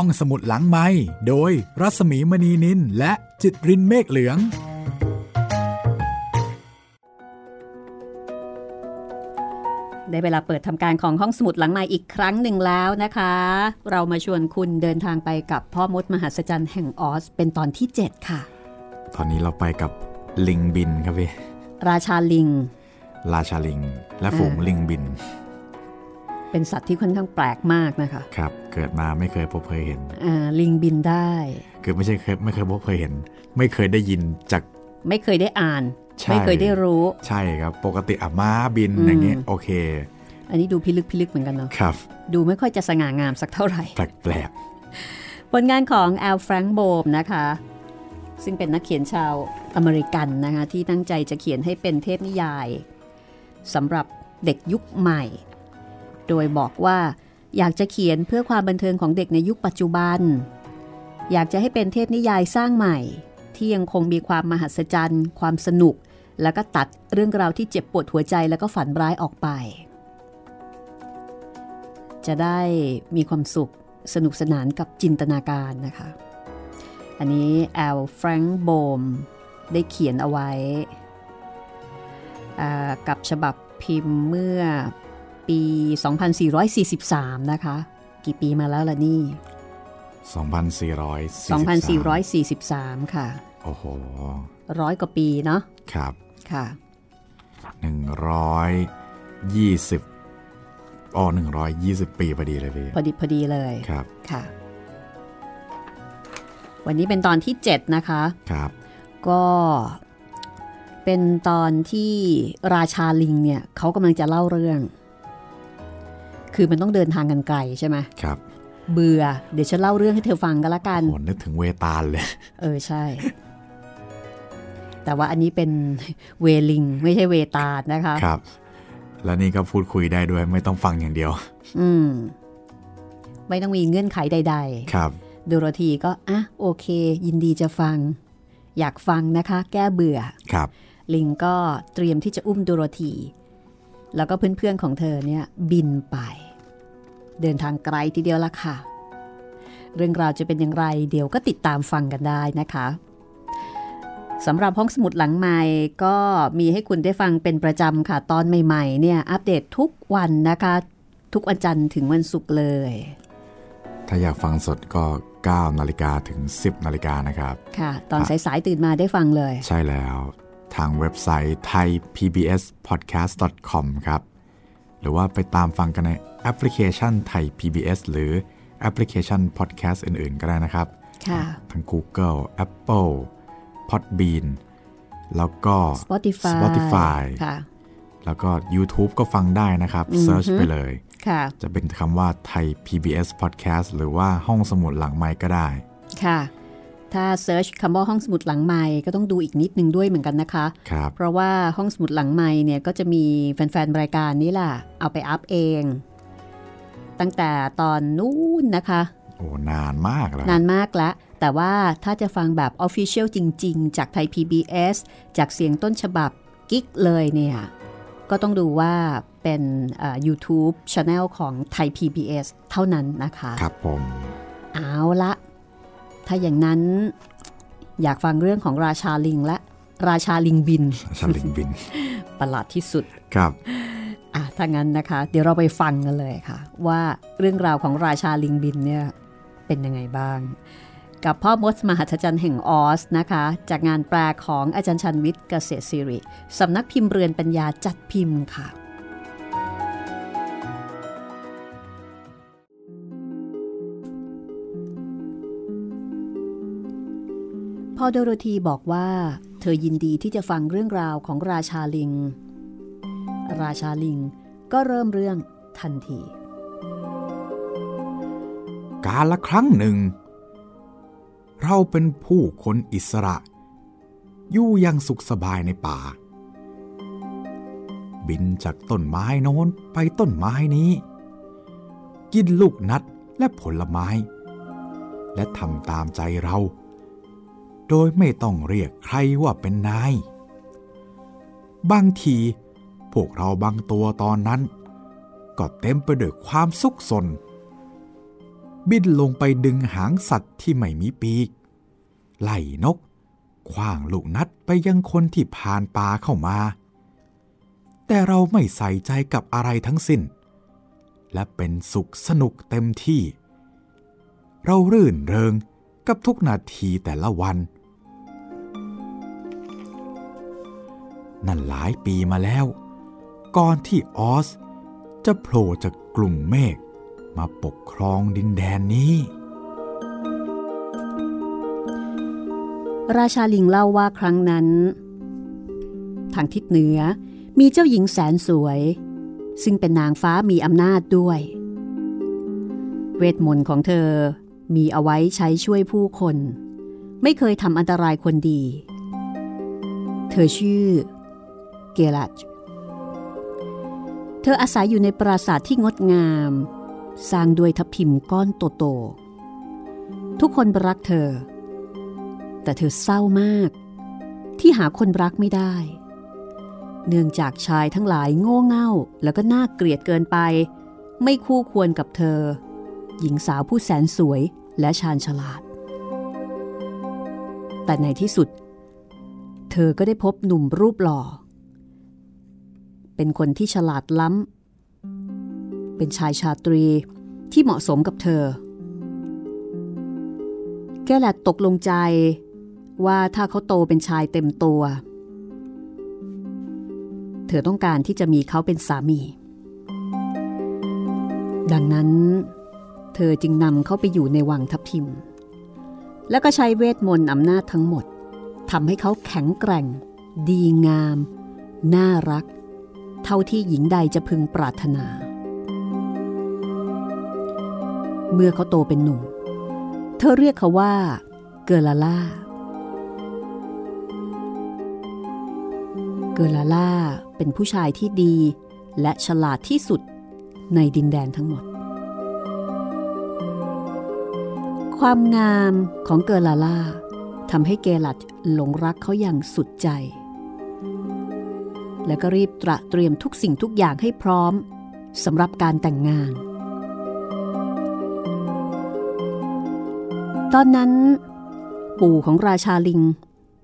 ห้องสมุดหลังไม้โดยรัสมีมณีนินและจิตรินเมฆเหลือง ได้เวลาเปิดทำการของห้องสมุดหลังไม้อีกครั้งหนึ่งแล้วนะคะ เรามาชวนคุณเดินทางไปกับพ่อมดมหัศจรรย์แห่งออส เป็นตอนที่ 7 ค่ะ ตอนนี้เราไปกับลิงบินครับพี่ ราชาลิง ราชาลิง และฝูงอ่าลิงบิน เป็นสัตว์ที่ค่อนข้างแปลกมากนะคะ ครับ เกิดมาไม่เคยพบเคยเห็นอ่าลิงบินได้คือไม่ใช่เคยไม่เคยพบเคยเห็น ไม่เคยได้ยินจาก ไม่เคยได้อ่านใช่ไม่เคยได้รู้ ใช่ครับ ปกติอะม้าบินอืมอย่างเงี้ยโอเค อันนี้ดูพิลึกพิลึกเหมือนกันเนาะ ครับ ดูไม่ค่อยจะสง่างามสักเท่าไหร่ แปลกผลงานของแอลแฟรงค์โบมนะคะ ซึ่งเป็นนักเขียนชาวอเมริกันนะคะที่ตั้งใจจะเขียนให้เป็นเทพนิยายสำหรับเด็กยุคใหม่ โดยบอกว่าอยากจะเขียนเพื่อความบันเทิงของเด็กในยุคปัจจุบัน อยากจะให้เป็นเทพนิยายสร้างใหม่ ที่ยังคงมีความมหัศจรรย์ ความสนุก แล้วก็ตัดเรื่องราวที่เจ็บปวดหัวใจแล้วก็ฝันร้ายออกไป จะได้มีความสุขสนุกสนานกับจินตนาการนะคะ อันนี้แอลแฟรงค์โบมได้เขียนเอาไว้ กับฉบับพิมพ์เมื่อ ปี 2443 นะคะ กี่ปีมาแล้วล่ะนี่ๆ2443 2443 ค่ะ โอ้โห ร้อยกว่าปีเนาะ ครับ ค่ะ 120อ๋อ120 ปีพอดีเลยพี่พอดีพอดีเลย ครับ ค่ะ วันนี้เป็นตอนที่ 7 นะคะ ครับ ก็เป็นตอนที่ราชาลิงเนี่ยเขากำลังจะเล่าเรื่อง คือมันต้องเดินทางกันไกลใช่ไหมครับ เบื่อ เดี๋ยวฉันเล่าเรื่องให้เธอฟังก็แล้วกันโหนึกถึงเวตาลเลย เออใช่ แต่ว่าอันนี้เป็นเวลิงไม่ใช่เวตาลนะคะ ครับ แล้วนี่ก็พูดคุยได้ด้วยไม่ต้องฟังอย่างเดียว อืม ไม่ต้องมีเงื่อนไขใดครับๆโดโรธีก็อะโอเค ยินดีจะฟัง อยากฟังนะคะ แก้เบื่อครับ ลิงก็เตรียมที่จะอุ้มโดโรธีแล้วก็เพื่อนๆของเธอเนี่ยบินไป เดินทางไกลทีเดียวละค่ะ เรื่องราวจะเป็นอย่างไรเดี๋ยวก็ติดตามฟังกันได้นะคะสำหรับห้องสมุดหลังใหม่ก็มีให้คุณได้ฟังเป็นประจำค่ะตอนใหม่ๆเนี่ยอัปเดตทุกวันนะคะ ทุกวันจันทร์ถึงวันศุกร์เลย ถ้าอยากฟังสดก็ 9 นาฬิกาถึง 10 นาฬิกานะครับ ค่ะ ตอนสายๆตื่นมาได้ฟังเลย ใช่แล้วทางเว็บไซต์ thaipbspodcast.com ครับห รือว่าไปตามฟังกันในแอปพลิเคชันไทย PBS หรือแอปพลิเคชัน podcast อื่น ๆ ก็ได้นะครับค่ะทั้ง Google Apple Podbean แล้วก็ Spotify Spotify ค่ะแล้วก็ YouTube ก็ฟังได้นะครับอือฮึเซิร์ชไปเลยค่ะจะเป็นคำว่าไทย PBS Podcast หรือว่าห้องสมุดหลังไมค์ก็ได้ ค่ะ ถ้า search คำว่าห้องสมุดหลังไมค์ก็ต้องดูอีกนิดนึงด้วยเหมือนกันนะคะครับเพราะว่าห้องสมุดหลังไมค์เนี่ยก็จะมีแฟนๆรายการนี้แหละเอาไป up เอง ตั้งแต่ตอนนู้นนะคะ โอ้นานมากแล้วนานานมากแล้วแต่ว่าถ้าจะฟังแบบ Official จริง ๆ จากไทย PBS จากเสียงต้นฉบับกิ๊กเลยเนี่ย ก็ต้องดูว่าเป็นเอ่อ YouTube Channel ของไทย PBS เท่านั้นนะคะ ครับผม เอาละ ถ้าอย่างนั้นอยากฟังเรื่องของราชาลิงและราชาลิงบินชาลิงบิน ประหลาดที่สุด ครับอะถ้างั้นนะคะ เดี๋ยวเราไปฟังกันเลยค่ะ ว่าเรื่องราวของราชาลิงบินเนี่ยเป็นยังไงบ้าง กับพ่อมดมหัศจรรย์แห่งออสนะคะ จากงานแปลของอาจารย์ชันวิทย์เกษตรศิริสำนักพิมพ์เรือนปัญญาจัดพิมพ์ค่ะ พอโดโรธีบอกว่า เธอยินดีที่จะฟังเรื่องราวของราชาลิง ราชาลิงก็เริ่มเรื่องทันที กาลครั้งหนึ่ง เราเป็นผู้คนอิสระ อยู่อยังสุขสบายในป่า บินจากต้นไม้โน้นไปต้นไม้นี้ กินลูกนัดและผลไม้ และทำตามใจเรา โดยไม่ต้องเรียกใครว่าเป็นนาย บางที พวกเราบางตัวตอนนั้น ก็เต็มไปด้วยความสุขสน บินลงไปดึงหางสัตว์ที่ไม่มีปีก ไล่นกคว้างลูกนัดไปยังคนที่ผ่านป่าเข้ามา แต่เราไม่ใส่ใจกับอะไรทั้งสิ้น และเป็นสุขสนุกเต็มที่ เรารื่นเริงกับทุกนาทีแต่ละวัน นั่นหลายปีมาแล้ว ก่อนที่ออส จะโผล่จากกลุ่มเมฆมาปกครองดินแดนนี้ ราชาลิงเล่าว่าครั้งนั้น ทางทิศเหนือมีเจ้าหญิงแสนสวย ซึ่งเป็นนางฟ้ามีอำนาจด้วย เวทมนต์ของเธอมีเอาไว้ใช้ช่วยผู้คน ไม่เคยทำอันตรายคนดี เธอชื่อ เกลัจเธออาศัยอยู่ในปราสาทที่งดงาม สร้างด้วยทับทิมก้อนโตๆทุกคนรักเธอ แต่เธอเศร้ามาก ที่หาคนรักไม่ได้ เนื่องจากชายทั้งหลายโง่เง่าแล้วก็น่าเกลียดเกินไป ไม่คู่ควรกับเธอ หญิงสาวผู้แสนสวยและชาญฉลาด แต่ในที่สุด เธอก็ได้พบหนุ่มรูปหล่อ เป็นคนที่ฉลาดล้ำ เป็นชายชาตรีที่เหมาะสมกับเธอ แกแหละตกลงใจว่าถ้าเขาโตเป็นชายเต็มตัว เธอต้องการที่จะมีเขาเป็นสามี ดังนั้น เธอจึงนำเขาไปอยู่ในวังทับทิม แล้วก็ใช้เวทมนต์อำนาจทั้งหมดทำให้เขาแข็งแกร่ง ดีงาม น่ารัก เท่าที่หญิงใดจะพึงปรารถนา เมื่อเขาโตเป็นหนุ่ม เธอเรียกเขาว่า เกลาล่า เกลาล่าเป็นผู้ชายที่ดีและฉลาดที่สุดในดินแดนทั้งหมด ความงามของเกลาล่าทำให้เกลัดหลงรักเขาอย่างสุดใจ และก็รีบตระเตรียมทุกสิ่งทุกอย่างให้พร้อมสำหรับการแต่งงาน ตอนนั้น ปู่ของราชาลิง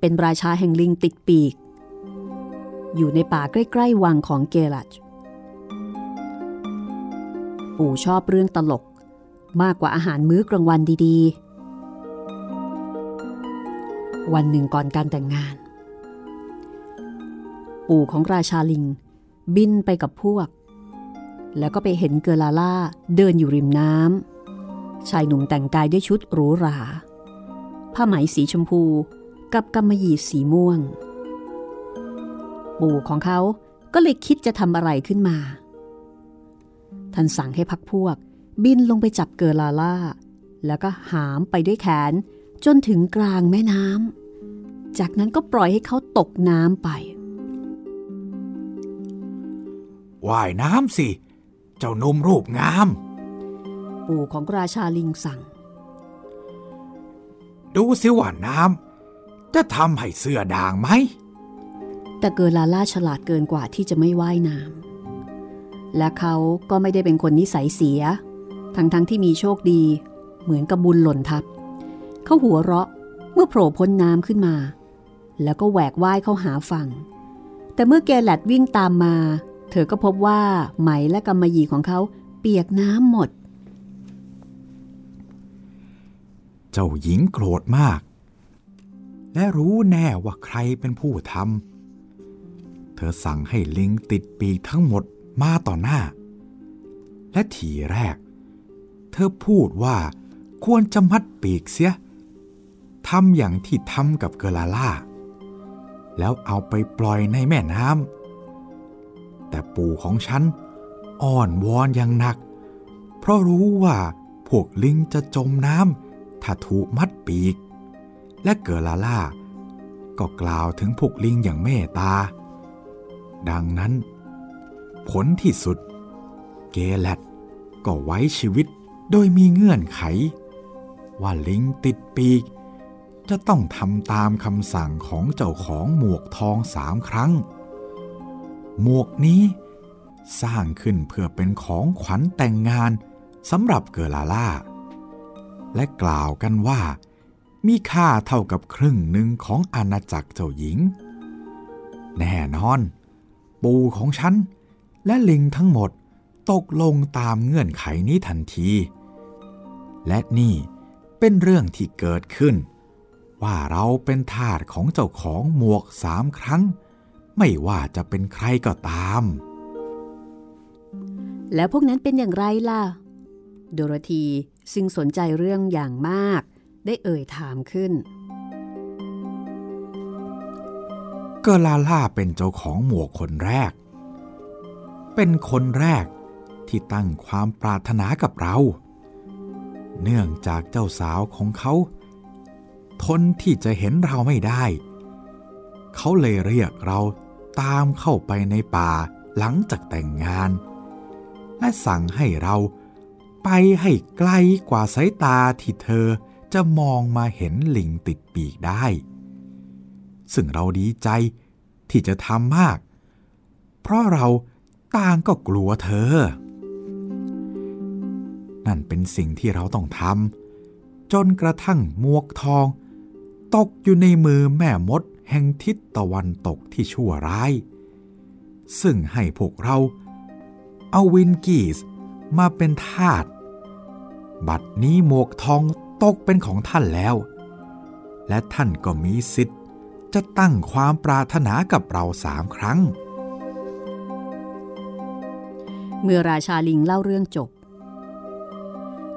เป็นราชาแห่งลิงติดปีก อยู่ในป่าใกล้ ๆ วังของเกลัดปู่ชอบเรื่องตลกมากกว่าอาหารมื้อกลางวันดีๆ วันหนึ่งก่อนการแต่งงาน ปู่ของราชาลิง บินไปกับพวก แล้วก็ไปเห็นเกลาล่าเดินอยู่ริมน้ำชายหนุ่มแต่งกายด้วยชุดหรูหราผ้าไหมสีชมพูกับกำมะหยี่สีม่วง ปู่ของเขาก็เลยคิดจะทำอะไรขึ้นมา ท่านสั่งให้พักพวก บินลงไปจับเกลาล่า แล้วก็หามไปด้วยแขนจนถึงกลางแม่น้ำจากนั้นก็ปล่อยให้เขาตกน้ำไป ว่ายน้ำสิ เจ้านุ่มรูปงาม ปู่ของราชาลิงสั่ง ดูสิว่าน้ำจะทำให้เสื้อด่างไหม แต่เกอลาล่าฉลาดเกินกว่าที่จะไม่ว่ายน้ำ และเขาก็ไม่ได้เป็นคนนิสัยเสีย ทั้งๆทที่มีโชคดี เหมือนกับบุญหล่นทับ เขาหัวเราะเมื่อโผล่พ้นน้ำขึ้นมา แล้วก็แหวกว่ายเข้าหาฝั่ง แต่เมื่อแกแลดวิ่งตามมา เธอก็พบว่าไหมและกำมะหยี่ของเขาเปียกน้ำหมด เจ้าหญิงโกรธมาก และรู้แน่ว่าใครเป็นผู้ทำ เธอสั่งให้ลิงติดปีกทั้งหมดมาต่อหน้า และทีแรก เธอพูดว่าควรจะมัดปีกเสียทำอย่างที่ทำกับเกลาล่า แล้วเอาไปปล่อยในแม่น้ำ แต่ปู่ของฉันอ่อนวอนอย่างหนัก เพราะรู้ว่าพวกลิงจะจมน้ำถ้าถูกมัดปีก และเกลาล่า ก็กล่าวถึงพวกลิงอย่างเมตตา ดังนั้น ผลที่สุด เกแลตก็ไว้ชีวิตโดยมีเงื่อนไข ว่าลิงติดปีก จะต้องทำตามคำสั่งของเจ้าของหมวกทองสามครั้ง หมวกนี้สร้างขึ้นเพื่อเป็นของขวัญแต่งงานสำหรับเกลาล่า และกล่าวกันว่า มีค่าเท่ากับครึ่งหนึ่งของอาณาจักรเจ้าหญิง แน่นอน ปู่ของฉัน และลิงทั้งหมดตกลงตามเงื่อนไขนี้ทันที และนี่เป็นเรื่องที่เกิดขึ้น ว่าเราเป็นทาสของเจ้าของหมวกสามครั้ง ไม่ว่าจะเป็นใครก็ตาม แล้วพวกนั้นเป็นอย่างไรล่ะ โดโรธีซึ่งสนใจเรื่องอย่างมาก ได้เอ่ยถามขึ้นเกอลาล่าเป็นเจ้าของหมวกคนแรก เป็นคนแรกที่ตั้งความปรารถนากับเรา เนื่องจากเจ้าสาวของเขา ทนที่จะเห็นเราไม่ได้ เขาเลยเรียกเราตามเข้าไปในป่าหลังจากแต่งงาน และสั่งให้เราไปให้ไกลกว่าสายตาที่เธอจะมองมาเห็นลิงติดปีกได้ ซึ่งเราดีใจที่จะทำมาก เพราะเราต่างก็กลัวเธอ นั่นเป็นสิ่งที่เราต้องทำจนกระทั่งมวกทอง ตกอยู่ในมือแม่มด แห่งทิศตะวันตกที่ชั่วร้าย ซึ่งให้พวกเราเอาวินกีสมาเป็นทาสบัดนี้หมวกทองตกเป็นของท่านแล้ว และท่านก็มีสิทธิ์จะตั้งความปรารถนากับเราสามครั้ง เมื่อราชาลิงเล่าเรื่องจบ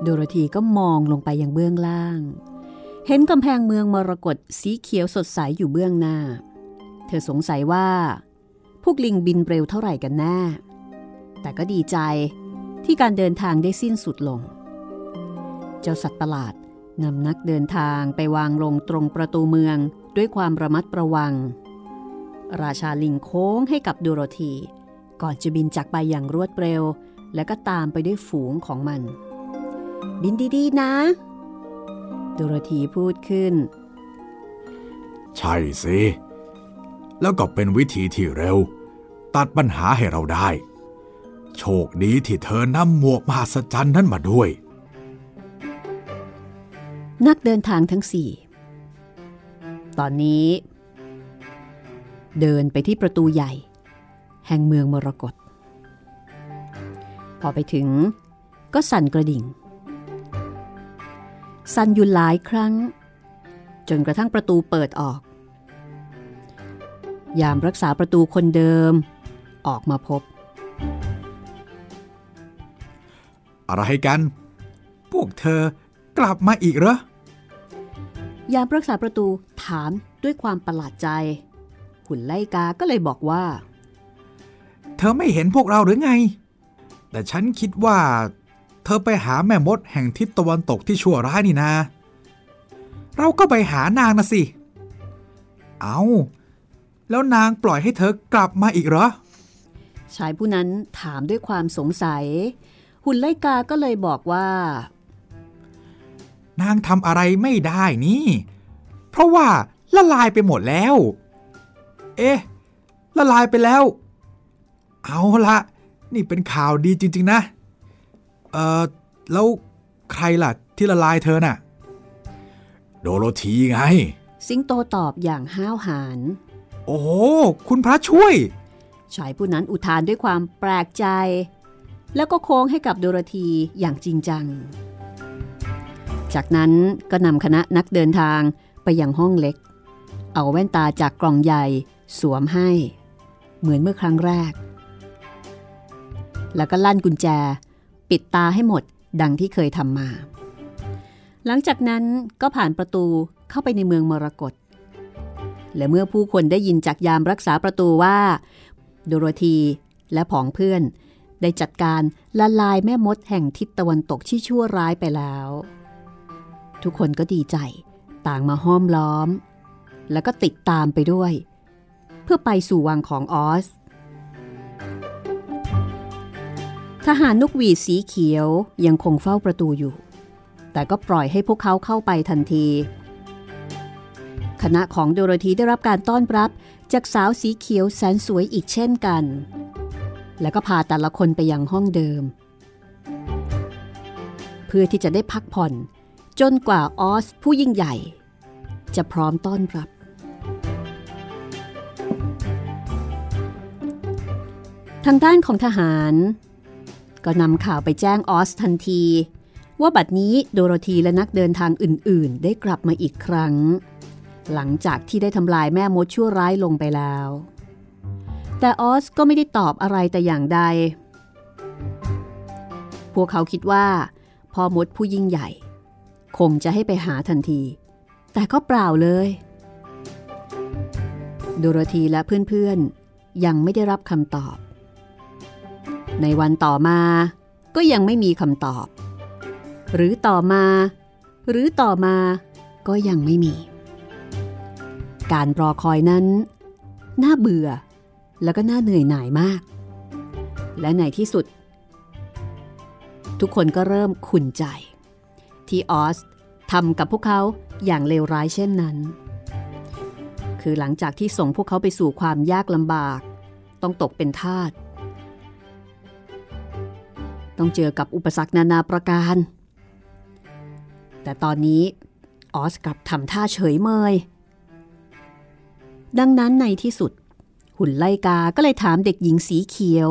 โดโรธีก็มองลงไปยังเบื้องล่าง เห็นกำแพงเมืองมรกตสีเขียวสดใสอยู่เบื้องหน้า เธอสงสัยว่า พวกลิงบินเร็วเท่าไหร่กันแน่ แต่ก็ดีใจที่การเดินทางได้สิ้นสุดลง เจ้าสัตว์ประหลาดนำนักเดินทางไปวางลงตรงประตูเมืองด้วยความระมัดระวัง ราชาลิงโค้งให้กับดูโรธี ก่อนจะบินจากไปอย่างรวดเร็ว และก็ตามไปด้วยฝูงของมัน บินดีๆนะ ดูโรธีพูดขึ้น ใช่สิ แล้วก็เป็นวิธีที่เร็ว ตัดปัญหาให้เราได้ โชคดีที่เธอนำหมวกมหัศจรรย์นั้นมาด้วย นักเดินทางทั้งสี่ ตอนนี้ เดินไปที่ประตูใหญ่ แห่งเมืองมรกตพอไปถึงก็สั่นกระดิ่ง สั่นอยู่หลายครั้ง จนกระทั่งประตูเปิดออก ยามรักษาประตูคนเดิม ออกมาพบ อะไรกัน พวกเธอกลับมาอีกเหรอยามรักษาประตูถามด้วยความประหลาดใจ หุ่นไล่กาก็เลยบอกว่า เธอไม่เห็นพวกเราหรือไง แต่ฉันคิดว่า เธอไปหาแม่มดแห่งทิศตะวันตกที่ชั่วร้ายนี่นา เราก็ไปหานางนะสิ เอาแล้วนางปล่อยให้เธอกลับมาอีกเหรอ ชายผู้นั้นถามด้วยความสงสัย หุ่นไล่กาก็เลยบอกว่า นางทำอะไรไม่ได้นี่ เพราะว่าละลายไปหมดแล้ว เอ๊ะ ละลายไปแล้ว เอาละนี่เป็นข่าวดีจริง ๆ นะ เออแล้วใครล่ะที่ละลายเธอน่ะ โดโรธีไง สิงโตตอบอย่างห้าวหาญ โอ้โห คุณพระช่วย ชายผู้นั้นอุทานด้วยความแปลกใจ แล้วก็โค้งให้กับโดโรธีอย่างจริงจัง จากนั้นก็นำคณะนักเดินทางไปยังห้องเล็ก เอาแว่นตาจากกล่องใหญ่สวมให้ เหมือนเมื่อครั้งแรก แล้วก็ลั่นกุญแจ ปิดตาให้หมดดังที่เคยทำมา หลังจากนั้นก็ผ่านประตูเข้าไปในเมืองมรกตและเมื่อผู้คนได้ยินจากยามรักษาประตูว่า โดโรธีและผองเพื่อน ได้จัดการละลายแม่มดแห่งทิศตะวันตกที่ชั่วร้ายไปแล้ว ทุกคนก็ดีใจต่างมาห้อมล้อม แล้วก็ติดตามไปด้วย เพื่อไปสู่วังของออส ทหารนกหวีดสีเขียวยังคงเฝ้าประตูอยู่ แต่ก็ปล่อยให้พวกเขาเข้าไปทันที คณะของโดโรธีได้รับการต้อนรับจากสาวสีเขียวแสนสวยอีกเช่นกัน แล้วก็พาแต่ละคนไปยังห้องเดิม เพื่อที่จะได้พักผ่อนจนกว่าออสผู้ยิ่งใหญ่ จะพร้อมต้อนรับ ทางด้านของทหาร ก็นำข่าวไปแจ้งออสทันที ว่าบัดนี้โดโรธีและนักเดินทางอื่น ๆ ได้กลับมาอีกครั้ง หลังจากที่ได้ทำลายแม่มดชั่วร้ายลงไปแล้ว แต่ออสก็ไม่ได้ตอบอะไรแต่อย่างใด พวกเขาคิดว่าพ่อมดผู้ยิ่งใหญ่ คงจะให้ไปหาทันที แต่ก็เปล่าเลย โดโรธีและเพื่อน ๆ ยังไม่ได้รับคำตอบ ในวันต่อมาก็ยังไม่มีคำตอบ หรือต่อมา หรือต่อมาก็ยังไม่มี การรอคอยนั้น น่าเบื่อ แล้วก็น่าเหนื่อยหน่ายมาก และในที่สุด ทุกคนก็เริ่มขุนใจ ที่ออสทำกับพวกเขาอย่างเลวร้ายเช่นนั้น คือหลังจากที่ส่งพวกเขาไปสู่ความยากลำบาก ต้องตกเป็นทาส ต้องเจอกับอุปสรรคนานาประการ แต่ตอนนี้ออสกลับทำท่าเฉยเมย ดังนั้นในที่สุด หุ่นไลกาก็เลยถามเด็กหญิงสีเขียว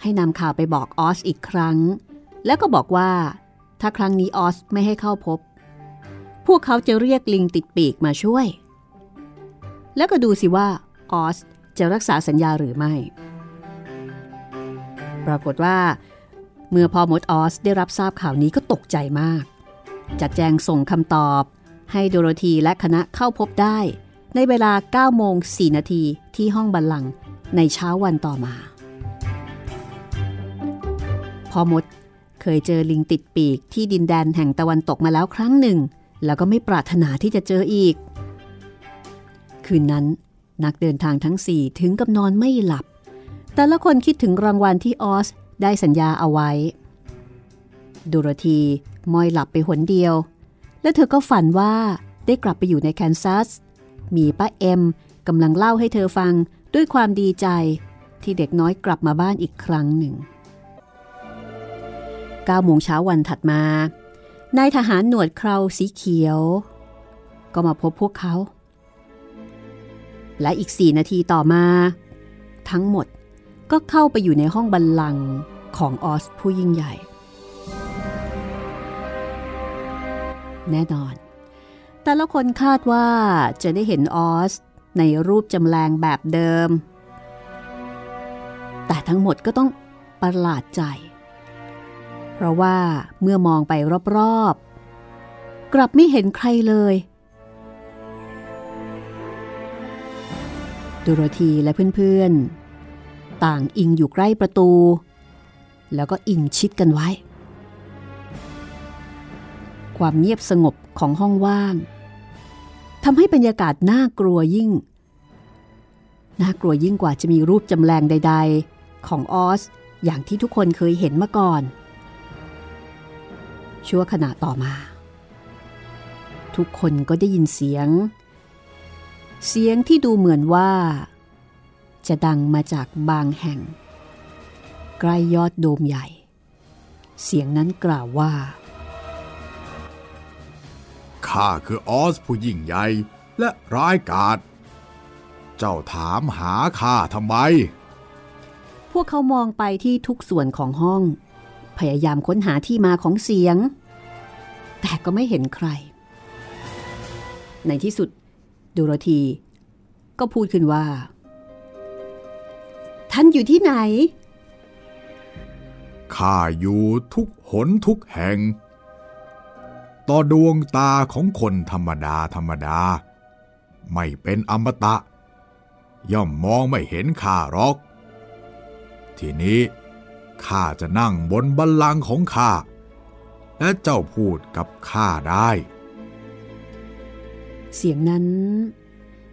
ให้นำข่าวไปบอกออสอีกครั้ง แล้วก็บอกว่าถ้าครั้งนี้ออสไม่ให้เข้าพบ พวกเขาจะเรียกลิงติดปีกมาช่วย แล้วก็ดูสิว่าออสจะรักษาสัญญาหรือไม่ ปรากฏว่า เมื่อพอมดออสได้รับทราบข่าวนี้ก็ตกใจมาก จัดแจงส่งคำตอบ ให้โดโรธีและคณะเข้าพบได้ ในเวลา9โมง4นาทีที่ห้องบัลลังก์ในเช้าวันต่อมาพอมดเคยเจอลิงติดปีกที่ดินแดนแห่งตะวันตกมาแล้วครั้งหนึ่ง แล้วก็ไม่ปรารถนาที่จะเจออีก คืนนั้น นักเดินทางทั้งสี่ถึงกับนอนไม่หลับ แต่ละคนคิดถึงรางวัลที่ออสได้สัญญาเอาไว้ ดูโรธีมอยหลับไปหนเดียว และเธอก็ฝันว่าได้กลับไปอยู่ในแคนซัส มีป้าเอ็มกำลังเล่าให้เธอฟังด้วยความดีใจที่เด็กน้อยกลับมาบ้านอีกครั้งหนึ่ง9โมงเช้าวันถัดมา นายทหารหนวดเคราสีเขียว ก็มาพบพวกเขา และอีกสี่นาทีต่อมา ทั้งหมด ก็เข้าไปอยู่ในห้องบัลลังก์ของออสผู้ยิ่งใหญ่ แน่นอน แต่ละคนคาดว่าจะได้เห็นออสในรูปจำแรงแบบเดิม แต่ทั้งหมดก็ต้องประหลาดใจ เพราะว่าเมื่อมองไปรอบๆ กลับไม่เห็นใครเลยดูโรธีและเพื่อนๆ ต่างอิงอยู่ใกล้ประตู แล้วก็อิงชิดกันไว้ ความเงียบสงบของห้องว่างทำให้บรรยากาศน่ากลัวยิ่ง น่ากลัวยิ่งกว่าจะมีรูปจำแรงใด ๆ ของออส อย่างที่ทุกคนเคยเห็นมาก่อน ชั่วขณะต่อมา ทุกคนก็ได้ยินเสียง เสียงที่ดูเหมือนว่า จะดังมาจากบางแห่ง ใกล้ยอดโดมใหญ่ เสียงนั้นกล่าวว่า ข้าคือออสผู้ยิ่งใหญ่และร้ายกาจเจ้าถามหาข้าทำไม พวกเขามองไปที่ทุกส่วนของห้อง พยายามค้นหาที่มาของเสียง แต่ก็ไม่เห็นใคร ในที่สุดดูโรธีก็พูดขึ้นว่า ท่านอยู่ที่ไหน ข้าอยู่ทุกหนทุกแห่ง ต่อดวงตาของคนธรรมดาธรรมดา ไม่เป็นอมตะ ย่อมมองไม่เห็นข้าหรอก ทีนี้ข้าจะนั่งบนบัลลังก์ของข้า และเจ้าพูดกับข้าได้ เสียงนั้น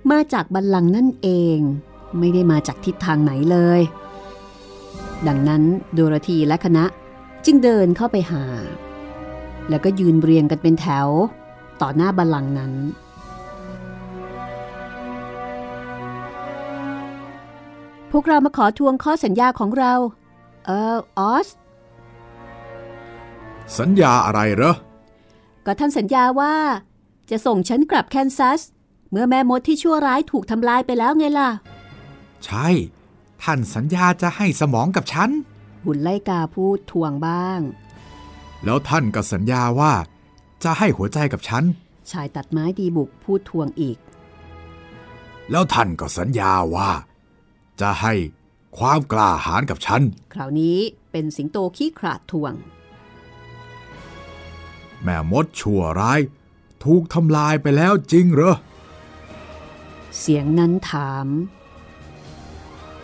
มาจากบัลลังก์นั่นเอง ไม่ได้มาจากทิศทางไหนเลย ดังนั้นโดรธีและคณะจึงเดินเข้าไปหา แล้วก็ยืนเรียงกันเป็นแถว ต่อหน้าบัลลังก์นั้น พวกเรามาขอทวงข้อสัญญาของเรา เออออส สัญญาอะไรเหรอ ก็ท่านสัญญาว่า จะส่งฉันกลับแคนซัส เมื่อแม่มดที่ชั่วร้ายถูกทำลายไปแล้วไงล่ะ ใช่ ท่านสัญญาจะให้สมองกับฉัน หุ่นไล่กาพูดทวงบ้าง แล้วท่านก็สัญญาว่า จะให้หัวใจกับฉัน ชายตัดไม้ดีบุกพูดทวงอีก แล้วท่านก็สัญญาว่า จะให้ความกล้าหาญกับฉัน คราวนี้เป็นสิงโตขี้ขลาดทวง แม่มดชั่วร้าย ถูกทำลายไปแล้วจริงเหรอ เสียงนั้นถาม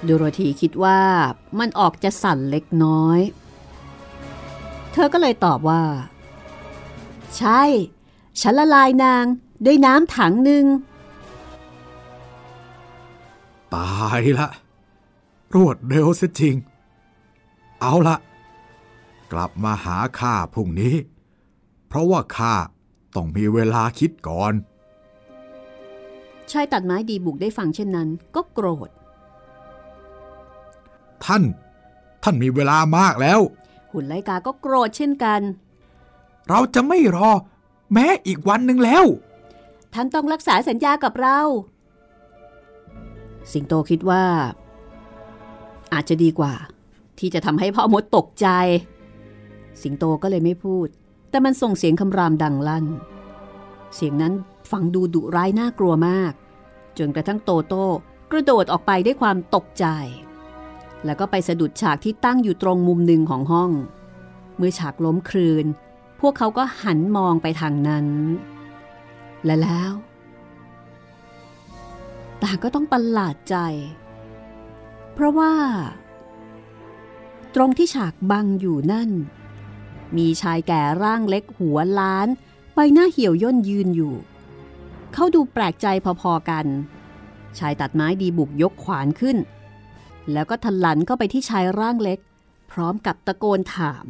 ดูโรธีคิดว่ามันออกจะสั่นเล็กน้อย เธอก็เลยตอบว่า ใช่ ฉันละลายนางด้วยน้ำถังหนึ่งตายละ รวดเร็วเสียจริง เอาละ กลับมาหาข้าพรุ่งนี้ เพราะว่าข้าต้องมีเวลาคิดก่อนชายตัดไม้ดีบุกได้ฟังเช่นนั้นก็โกรธ ท่าน ท่านมีเวลามากแล้ว หุ่นไลกาก็โกรธเช่นกัน เราจะไม่รอ แม้อีกวันหนึ่งแล้ว ท่านต้องรักษาสัญญากับเรา สิงโตคิดว่า อาจจะดีกว่า ที่จะทำให้พ่อมดตกใจ สิงโตก็เลยไม่พูด แต่มันส่งเสียงคำรามดังลั่น เสียงนั้นฟังดูดุร้ายน่ากลัวมาก จนกระทั่งโตโต้กระโดดออกไปด้วยความตกใจ แล้วก็ไปสะดุดฉากที่ตั้งอยู่ตรงมุมหนึ่งของห้อง เมื่อฉากล้มคลืน พวกเขาก็หันมองไปทางนั้น และแล้วต่างก็ต้องประหลาดใจ เพราะว่า ตรงที่ฉากบังอยู่นั่น มีชายแก่ร่างเล็กหัวล้าน ใบหน้าเหี่ยวย่นยืนอยู่ เขาดูแปลกใจพอๆกัน ชายตัดไม้ดีบุกยกขวานขึ้น แล้วก็ทะลันเข้าไปที่ชายร่างเล็ก พร้อมกับตะโกนถาม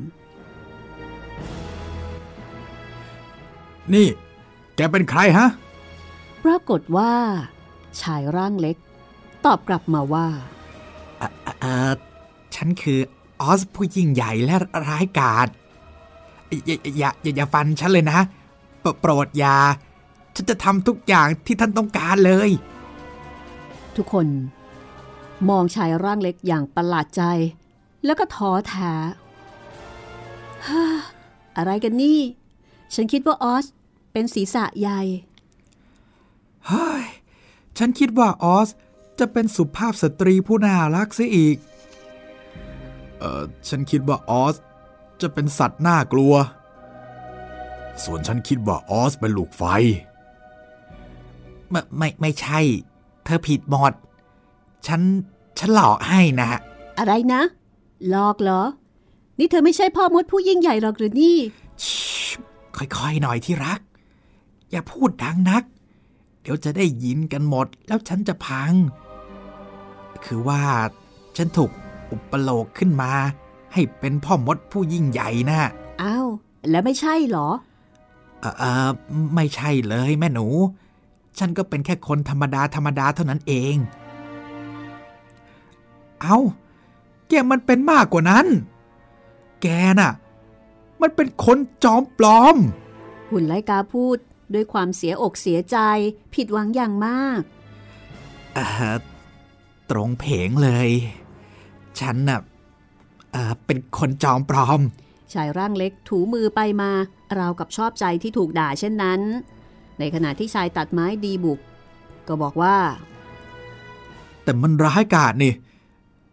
นี่ แกเป็นใครฮะ ปรากฏว่า ชายร่างเล็ก ตอบกลับมาว่าเออฉันคือออสผู้ยิ่งใหญ่และร้ายกาจอย่าอย่าอย่าอย่าฟันฉันเลยนะ โปรโปรดอย่าฉันจะทำทุกอย่างที่ท่านต้องการเลย ทุกคน มองชายร่างเล็กอย่างประหลาดใจ แล้วก็ท้อแท้ฮ่าอะไรกันนี่ ฉันคิดว่าออสเป็นศีรษะใหญ่เฮ้ยฉันคิดว่าออสจะเป็นสุภาพสตรีผู้น่ารักเสียอีก เออฉันคิดว่าออสจะเป็นสัตว์น่ากลัว ส่วนฉันคิดว่าออสเป็นลูกไฟ ไม่ไม่ไม่ใช่ เธอผิดหมด ฉัน ฉันหลอกให้นะอะไรนะ หลอกเหรอ นี่เธอไม่ใช่พ่อมดผู้ยิ่งใหญ่หรอกหรือนี่ ค่อยๆหน่อยที่รัก อย่าพูดดังนัก เดี๋ยวจะได้ยินกันหมด แล้วฉันจะพัง คือว่าฉันถูกอุปโลกขึ้นมา ให้เป็นพ่อมดผู้ยิ่งใหญ่นะอ้าวแล้วไม่ใช่เหรอ เออเออไม่ใช่เลยแม่หนู ฉันก็เป็นแค่คนธรรมดาธรรมดาเท่านั้นเอง เอาแกมันเป็นมากกว่านั้น แกน่ะ มันเป็นคนจอมปลอม หุ่นไลกาพูดด้วยความเสียอกเสียใจผิดหวังอย่างมากเออตรงเพงเลย ฉันน่ะเออเป็นคนจอมปลอม ชายร่างเล็กถูมือไปมา ราวกับชอบใจที่ถูกด่าเช่นนั้น ในขณะที่ชายตัดไม้ดีบุก ก็บอกว่า แต่มันร้ายกาจนี่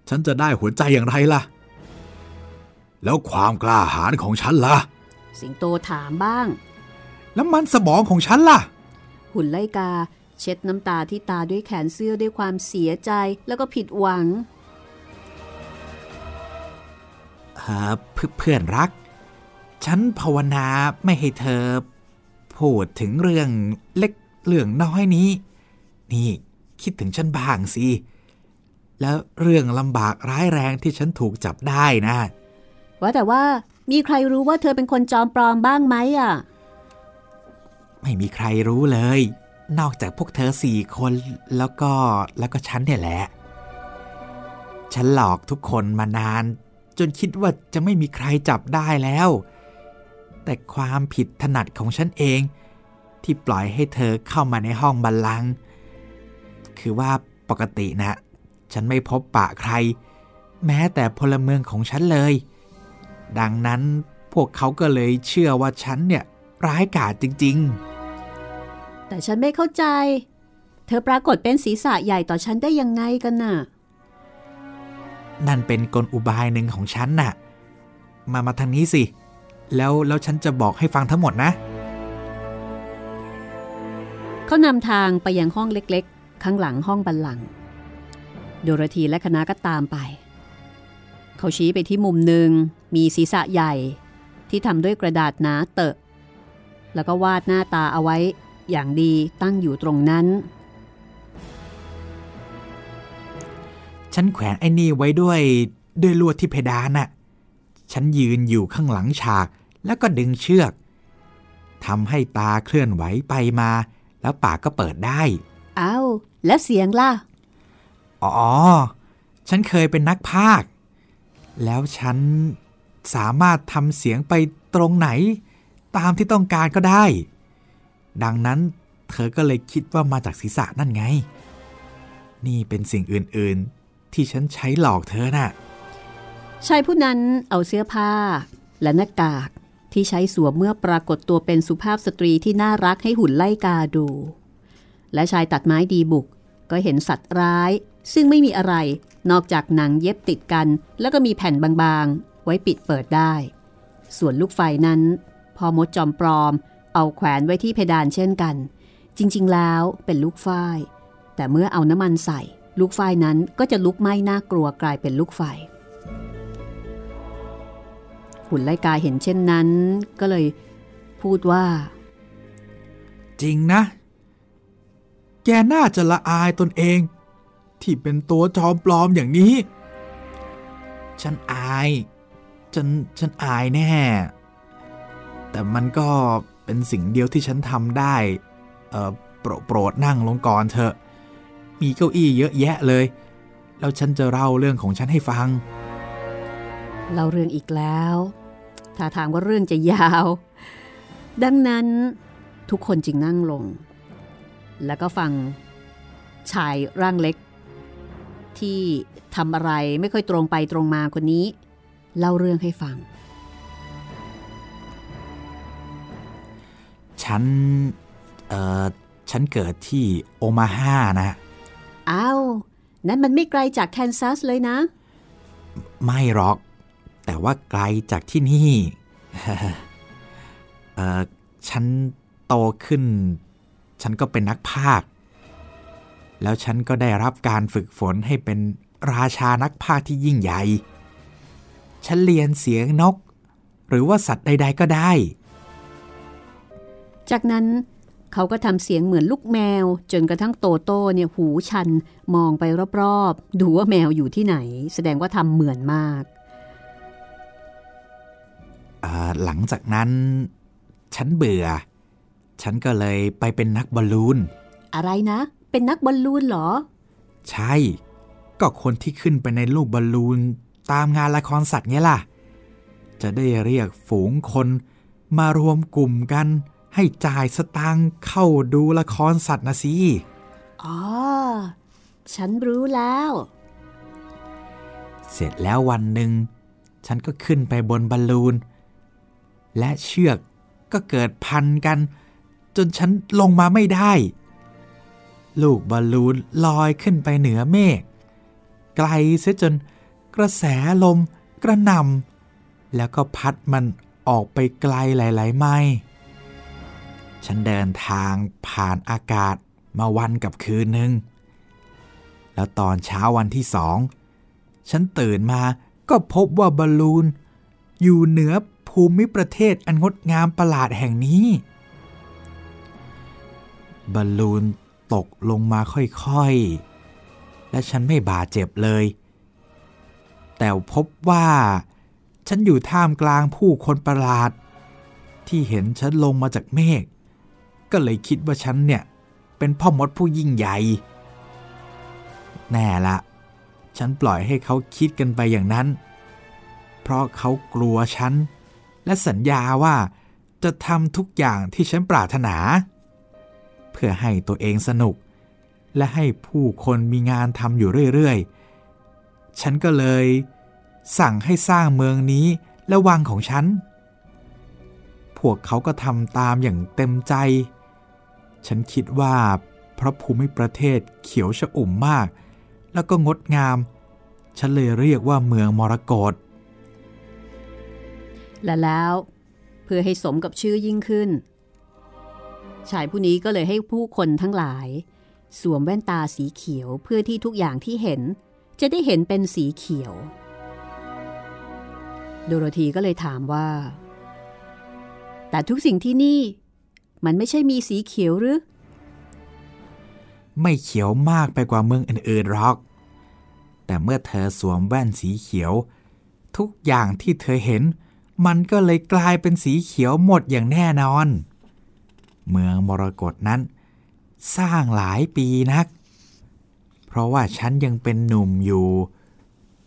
ฉันจะได้หัวใจอย่างไรล่ะ แล้วความกล้าหาญของฉันล่ะ สิงโตถามบ้าง แล้วมันสมองของฉันล่ะ หุ่นไลกา เช็ดน้ำตาที่ตาด้วยแขนเสื้อด้วยความเสียใจแล้วก็ผิดหวังเออเพื่อนเพื่อนรัก ฉันภาวนาไม่ให้เธอ พูดถึงเรื่องเล็กเรื่องน้อยนี้ นี่คิดถึงฉันบ้างสิ แล้วเรื่องลำบากร้ายแรงที่ฉันถูกจับได้นะ ว่าแต่ว่ามีใครรู้ว่าเธอเป็นคนจอมปลอมบ้างไหมอะ ไม่มีใครรู้เลย นอกจากพวกเธอสี่คนแล้วก็แล้วก็ฉันเนี่ยแหละ ฉันหลอกทุกคนมานาน จนคิดว่าจะไม่มีใครจับได้แล้วแแต่ความผิดถนัดของฉันเอง ที่ปล่อยให้เธอเข้ามาในห้องบัลลังก์คือว่าปกตินะ ฉันไม่พบปะใคร แม้แต่พลเมืองของฉันเลย ดังนั้นพวกเขาก็เลยเชื่อว่าฉันเนี่ยร้ายกาจจริงแต่ฉันไม่เข้าใจ เธอปรากฏเป็นศีรษะใหญ่ต่อฉันได้ยังไงกันน่ะๆนั่นเป็นกลอุบายหนึ่งของฉันน่ะ มามาทางนี้สิ แล้วแล้วฉันจะบอกให้ฟังทั้งหมดนะ เขานำทางไปยังห้องเล็กๆ ข้างหลังห้องบัลลังก์ โดโรธีและคณะก็ตามไป เขาชี้ไปที่มุมหนึ่งมีศีรษะใหญ่ที่ทำด้วยกระดาษหนาเตอะ แล้วก็วาดหน้าตาเอาไว้อย่างดีตั้งอยู่ตรงนั้น ฉันแขวนไอ้นี่ไว้ด้วยด้วยลวดที่เพดานน่ะ ฉันยืนอยู่ข้างหลังฉากแล้วก็ดึงเชือกทำให้ตาเคลื่อนไหวไปมา แล้วปากก็เปิดได้ เอา้า แล้วเสียงล่ะ อ๋อ ฉันเคยเป็นนักพากย์แล้วฉันสามารถทำเสียงไปตรงไหน ตามที่ต้องการก็ได้ ดังนั้นเธอก็เลยคิดว่ามาจากศีรษะนั่นไง นี่เป็นสิ่งอื่นๆ ที่ฉันใช้หลอกเธอน่ะชายผู้นั้นเอาเสื้อผ้า และหน้ากากที่ใช้สวมเมื่อปรากฏตัวเป็นสุภาพสตรีที่น่ารักให้หุ่นไล่กาดู และชายตัดไม้ดีบุก ก็เห็นสัตว์ร้าย ซึ่งไม่มีอะไร นอกจากหนังเย็บติดกัน แล้วก็มีแผ่นบางๆ ไว้ปิดเปิดได้ ส่วนลูกไฟนั้น พอมดจอมปลอม เอาแขวนไว้ที่เพดานเช่นกัน จริงๆแล้วเป็นลูกไฟแต่เมื่อเอาน้ำมันใส่ ลูกไฟนั้นก็จะลุกไหม้น่ากลัวกลายเป็นลูกไฟหุ่นไล่กาเห็นเช่นนั้น ก็เลยพูดว่า จริงนะ แกน่าจะละอายตนเอง ที่เป็นตัวจอมปลอมอย่างนี้ ฉันอาย ฉัน ฉันอายแน่ แต่มันก็เป็นสิ่งเดียวที่ฉันทำได้ เออโปรโปรดนั่งลงก่อนเถอะ มีเก้าอี้เยอะแยะเลย แล้วฉันจะเล่าเรื่องของฉันให้ฟัง เล่าเรื่องอีกแล้วถ้าทางว่าเรื่องจะยาว ดังนั้นทุกคนจึงนั่งลง แล้วก็ฟังชายร่างเล็ก ที่ทำอะไรไม่ค่อยตรงไปตรงมาคนนี้ เล่าเรื่องให้ฟัง ฉัน เอ่อ ฉันเกิดที่โอมาฮานะ อ้าว นั่นมันไม่ไกลจากแคนซัสเลยนะ ไม่หรอก แต่ว่าไกลจากที่นี่ เออฉันโตขึ้น ฉันก็เป็นนักพากย์แล้วฉันก็ได้รับการฝึกฝนให้เป็นราชานักพากย์ที่ยิ่งใหญ่ ฉันเรียนเสียงนก หรือว่าสัตว์ใด ๆ ก็ได้ จากนั้นเขาก็ทำเสียงเหมือนลูกแมว จนกระทั่งโตโต้เนี่ยหูชันมองไปรอบๆ ดูว่าแมวอยู่ที่ไหน แสดงว่าทำเหมือนมากอ่าหลังจากนั้น ฉันเบื่อ ฉันก็เลยไปเป็นนักบอลลูน อะไรนะ เป็นนักบอลลูนเหรอ ใช่ ก็คนที่ขึ้นไปในลูกบอลลูนตามงานละครสัตว์เนี้ยล่ะ จะได้เรียกฝูงคนมารวมกลุ่มกัน ให้จ่ายสตางค์เข้าดูละครสัตว์นะสิ อ๋อ ฉันรู้แล้ว เสร็จแล้ววันหนึ่ง ฉันก็ขึ้นไปบนบอลลูน และเชือกก็เกิดพันกัน จนฉันลงมาไม่ได้ ลูกบอลลูนลอยขึ้นไปเหนือเมฆไกลเสียจนกระแสลมกระหน่ำแล้วก็พัดมันออกไปไกลหลายๆไมล์ฉันเดินทางผ่านอากาศมาวันกับคืนหนึ่ง แล้วตอนเช้าวันที่สอง ฉันตื่นมาก็พบว่าบอลลูน อยู่เหนือภูมิประเทศอันงดงามประหลาดแห่งนี้ บอลลูนตกลงมาค่อยๆ และฉันไม่บาดเจ็บเลย แต่พบว่า ฉันอยู่ท่ามกลางผู้คนประหลาด ที่เห็นฉันลงมาจากเมฆก็เลยคิดว่าฉันเนี่ย เป็นพ่อมดผู้ยิ่งใหญ่ แน่ละ ฉันปล่อยให้เขาคิดกันไปอย่างนั้น เพราะเขากลัวฉัน และสัญญาว่าจะทำทุกอย่างที่ฉันปรารถนา พื่อให้ตัวเองสนุก และให้ผู้คนมีงานทำอยู่เรื่อยๆ ฉันก็เลย สั่งให้สร้างเมืองนี้และวังของฉัน พวกเขาก็ทำตามอย่างเต็มใจ ฉันคิดว่าเพราะภูมิประเทศเขียวชอุ่มมาก แล้วก็งดงาม ฉันเลยเรียกว่าเมืองมรกตและแล้ว เพื่อให้สมกับชื่อยิ่งขึ้น ชายผู้นี้ก็เลยให้ผู้คนทั้งหลาย สวมแว่นตาสีเขียวเพื่อที่ทุกอย่างที่เห็น จะได้เห็นเป็นสีเขียว โดโรธีก็เลยถามว่า แต่ทุกสิ่งที่นี่ มันไม่ใช่มีสีเขียวหรือ ไม่เขียวมากไปกว่าเมืองอื่นๆหรอก แต่เมื่อเธอสวมแว่นสีเขียว ทุกอย่างที่เธอเห็น มันก็เลยกลายเป็นสีเขียวหมดอย่างแน่นอน เมืองมรกตนั้น สร้างหลายปีนัก เพราะว่าฉันยังเป็นหนุ่มอยู่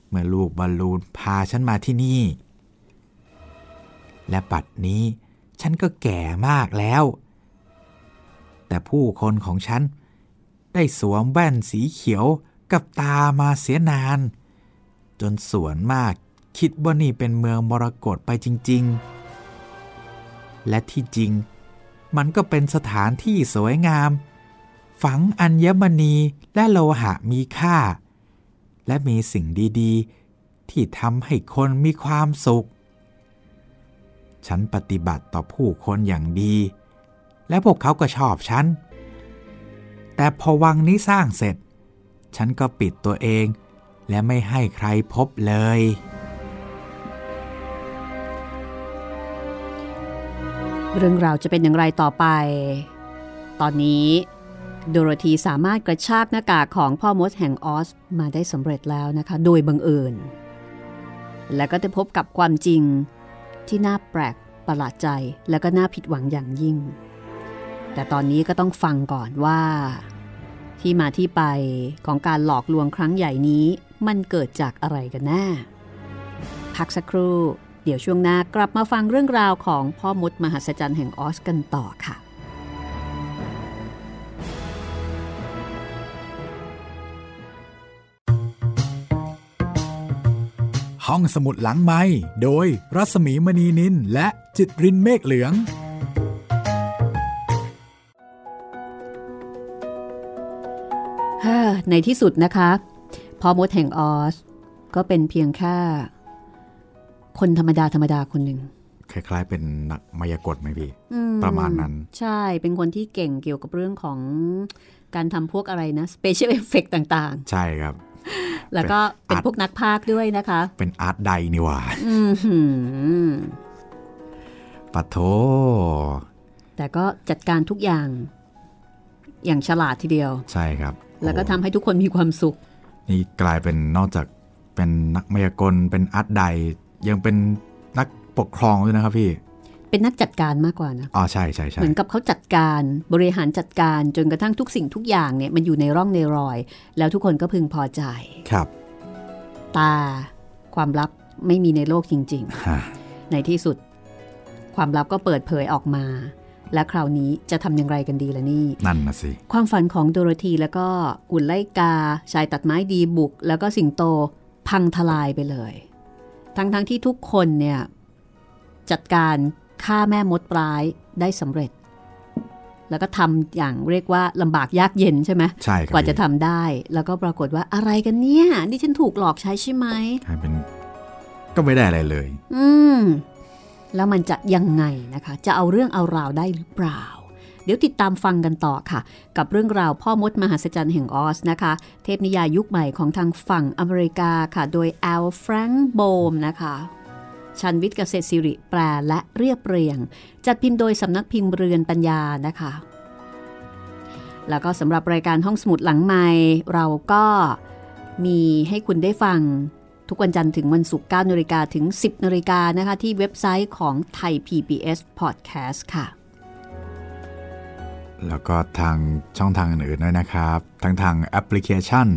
เมื่อลูกบอลลูนพาฉันมาที่นี่ และปัดนี้ฉันก็แก่มากแล้ว แต่ผู้คนของฉันได้สวมแว่นสีเขียวกับตามาเสียนาน จนสวนมากคิดว่านี่เป็นเมืองมรกตไปจริง ๆ และที่จริง มันก็เป็นสถานที่สวยงาม ฝังอัญมณีและโลหะมีค่า และมีสิ่งดีๆ ที่ทำให้คนมีความสุข ฉันปฏิบัติต่อผู้คนอย่างดี และพวกเขาก็ชอบฉัน แต่พอวังนี้สร้างเสร็จ ฉันก็ปิดตัวเองและไม่ให้ใครพบเลย เรื่องราวจะเป็นอย่างไรต่อไป ตอนนี้โดโรธีสามารถกระชากหน้ากากของพ่อมดแห่งออสมาได้สำเร็จแล้วนะคะ โดยบังเอิญ และก็ได้พบกับความจริงที่น่าแปลกประหลาดใจและก็น่าผิดหวังอย่างยิ่ง แต่ตอนนี้ก็ต้องฟังก่อนว่า ที่มาที่ไปของการหลอกลวงครั้งใหญ่นี้มันเกิดจากอะไรกันแน่พักสักครู่ เดี๋ยวช่วงหน้ากลับมาฟังเรื่องราวของพ่อมดมหัศจรรย์แห่งออสกันต่อค่ะห้องสมุดหลังไม้โดยรัสมีมณีนินและจิตรินเมฆเหลือง ในที่สุดนะคะพ่อมดแห่งออส ก็เป็นเพียงแค่ คนธรรมดาธรรมดาคนหนึ่งคล้ายๆ เป็นนักมายากลไหมพี่อืประมาณนั้น ใช่เป็นคนที่เก่งเกี่ยวกับเรื่องของการทำพวกอะไรนะ special effect ต่างใช่ครับๆแล้วก็เป็นอาร์ตพวกนักพากย์ด้วยนะคะ เป็นอาร์ตไดนี่หว่าอือหือปะโถแต่ก็จัดการทุกอย่าง อย่างฉลาดทีเดียว ใช่ครับ แล้วก็โอ้ทำให้ทุกคนมีความสุข นี่กลายเป็นนอกจากเป็นนักมายากลเป็นอาร์ตได ยังเป็นนักปกครองด้วยนะครับพี่ เป็นนักจัดการมากกว่านะอ๋อใช่ใช่ใช่เหมือนกับเขาจัดการบริหารจัดการจนกระทั่งทุกสิ่งทุกอย่างเนี่ยมันอยู่ในร่องในรอย แล้วทุกคนก็พึงพอใจครับ ตา ความลับไม่มีในโลกจริงฮะๆในที่สุด ความลับก็เปิดเผยออกมา และคราวนี้จะทำอย่างไรกันดีล่ะนี่ นั่นนะสิ ความฝันของโดโรธีแล้วก็กุลไลกา ชายตัดไม้ดีบุก แล้วก็สิงโตพังทลายไปเลย ทั้งๆทที่ทุกคนเนี่ยจัดการฆ่าแม่มดปลายได้สำเร็จ แล้วก็ทำอย่างเรียกว่าลำบากยากเย็นใช่ไหมใช่ครับกว่าจะพี่ทำได้ แล้วก็ปรากฏว่าอะไรกันเนี่ยนี่ฉันถูกหลอกใช้ใช่ไหมกลายเป็นก็ไม่ได้อะไรเลย อืมแล้วมันจะยังไงนะคะ จะเอาเรื่องเอาราวได้หรือเปล่า เดี๋ยวติดตามฟังกันต่อค่ะ กับเรื่องราวพ่อมดมหัศจรรย์แห่งออสนะคะ เทพนิยายยุคใหม่ของทางฝั่งอเมริกาค่ะ โดยแอลแฟรงโบมนะคะชันวิทย์เกษตรสิริแปลและเรียบเรียง จัดพิมพ์โดยสำนักพิมพ์เรือนปัญญานะคะ แล้วก็สำหรับรายการห้องสมุดหลังไม้เราก็มีให้คุณได้ฟังทุกวันจันทร์ถึงวันศุกร์9นาฬิกาถึง 10นาฬิกานะคะ ที่เว็บไซต์ของไทย PBS Podcast ค่ะ แล้วก็ทางช่องทางอื่นๆด้วยนะครับ ทั้งทางแอปพลิเคชัน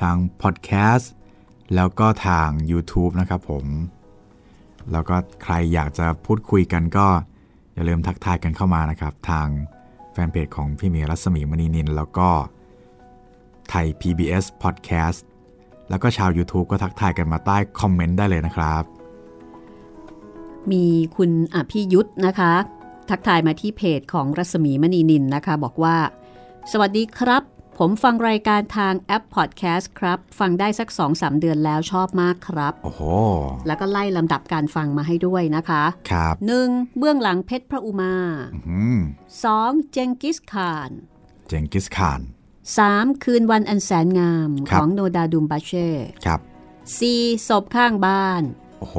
ทางพอดแคสต์แล้วก็ทาง YouTube นะครับผม แล้วก็ใครอยากจะพูดคุยกันก็ อย่าลืมทักทายกันเข้ามานะครับ ทางแฟนเพจของพี่เมีรัศมีมณีนิน แล้วก็ไทย PBS Podcast แล้วก็ชาว YouTube ก็ทักทายกันมาใต้คอมเมนต์ได้เลยนะครับ มีคุณอภิยุทธ์นะคะ ทักทายมาที่เพจของรัศมีมณีนินนะคะ บอกว่า สวัสดีครับ ผมฟังรายการทางแอปพอดแคสต์ครับ ฟังได้สัก2-3เดือนแล้วชอบมากครับ โอ้โห แล้วก็ไล่ลำดับการฟังมาให้ด้วยนะคะ ครับ 1. เบื้องหลังเพชรพระอุมาอืม 2. เจงกิสข่าน เจงกิสขาน 3. คืนวันอันแสนงามครัขบองโนดาดุมบาเช่ครับ 4. ศพข้างบ้าน โอ้โห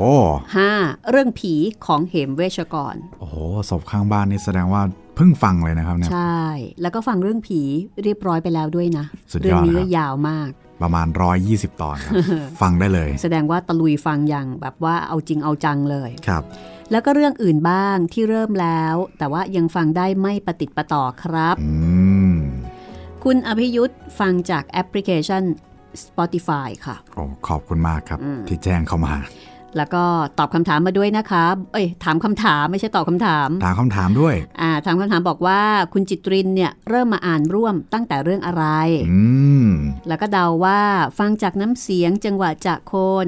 5. เรื่องผีของเหมเวชกร โอ้โหศพข้างบ้านนี่แสดงว่าเพิ่งฟังเลยนะครับเนี่ยใช่ แล้วก็ฟังเรื่องผีเรียบร้อยไปแล้วด้วยนะสุดยอดเรื่องนี้ครัก็บยาวมาก ประมาณ 120 ตอนครับฟังได้เลย แสดงว่าตะลุยฟังอย่างแบบว่าเอาจริงเอาจังเลยครับ แล้วก็เรื่องอื่นบ้างที่เริ่มแล้ว แต่ว่ายังฟังได้ไม่ประติดประต่อครับอืมคุณอภิยุทธ์ฟังจากแอปพลิเคชัน Spotify ค่ะโอ้ขอบคุณมากครับอืมที่แจ้งเข้ามา แล้วก็ตอบคำถามมาด้วยนะคะ เอ้ยถามคำถามไม่ใช่ตอบคำถาม ถามคำถามด้วย อ่าถามคำถามบอกว่าคุณจิตรินเนี่ยเริ่มมาอ่านร่วมตั้งแต่เรื่องอะไร อืม แล้วก็เดาว่าฟังจากน้ำเสียงจังหวะจะโคน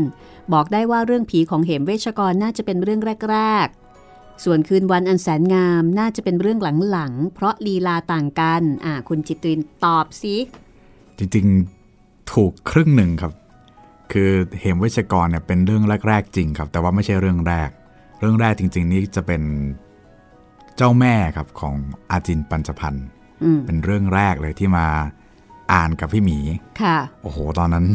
บอกได้ว่าเรื่องผีของเหมเวชกรน่าจะเป็นเรื่องแรก ๆ ส่วนคืนวันอันแสนงามน่าจะเป็นเรื่องหลังๆ เพราะลีลาต่างกัน อ่า คุณจิตรินตอบสิ จริงๆ ถูกครึ่งหนึ่งครับ คือเหมเวชกรเนี่ยเป็นเรื่องแรก ๆ จริงครับ แต่ว่าไม่ใช่เรื่องแรก เรื่องแรกจริง ๆ นี่จะเป็นเจ้าแม่ครับของอาจินปัญจพันธ์อืมเป็นเรื่องแรกเลยที่มาอ่านกับพี่หมี ค่ะ โอ้โห ตอนนั้น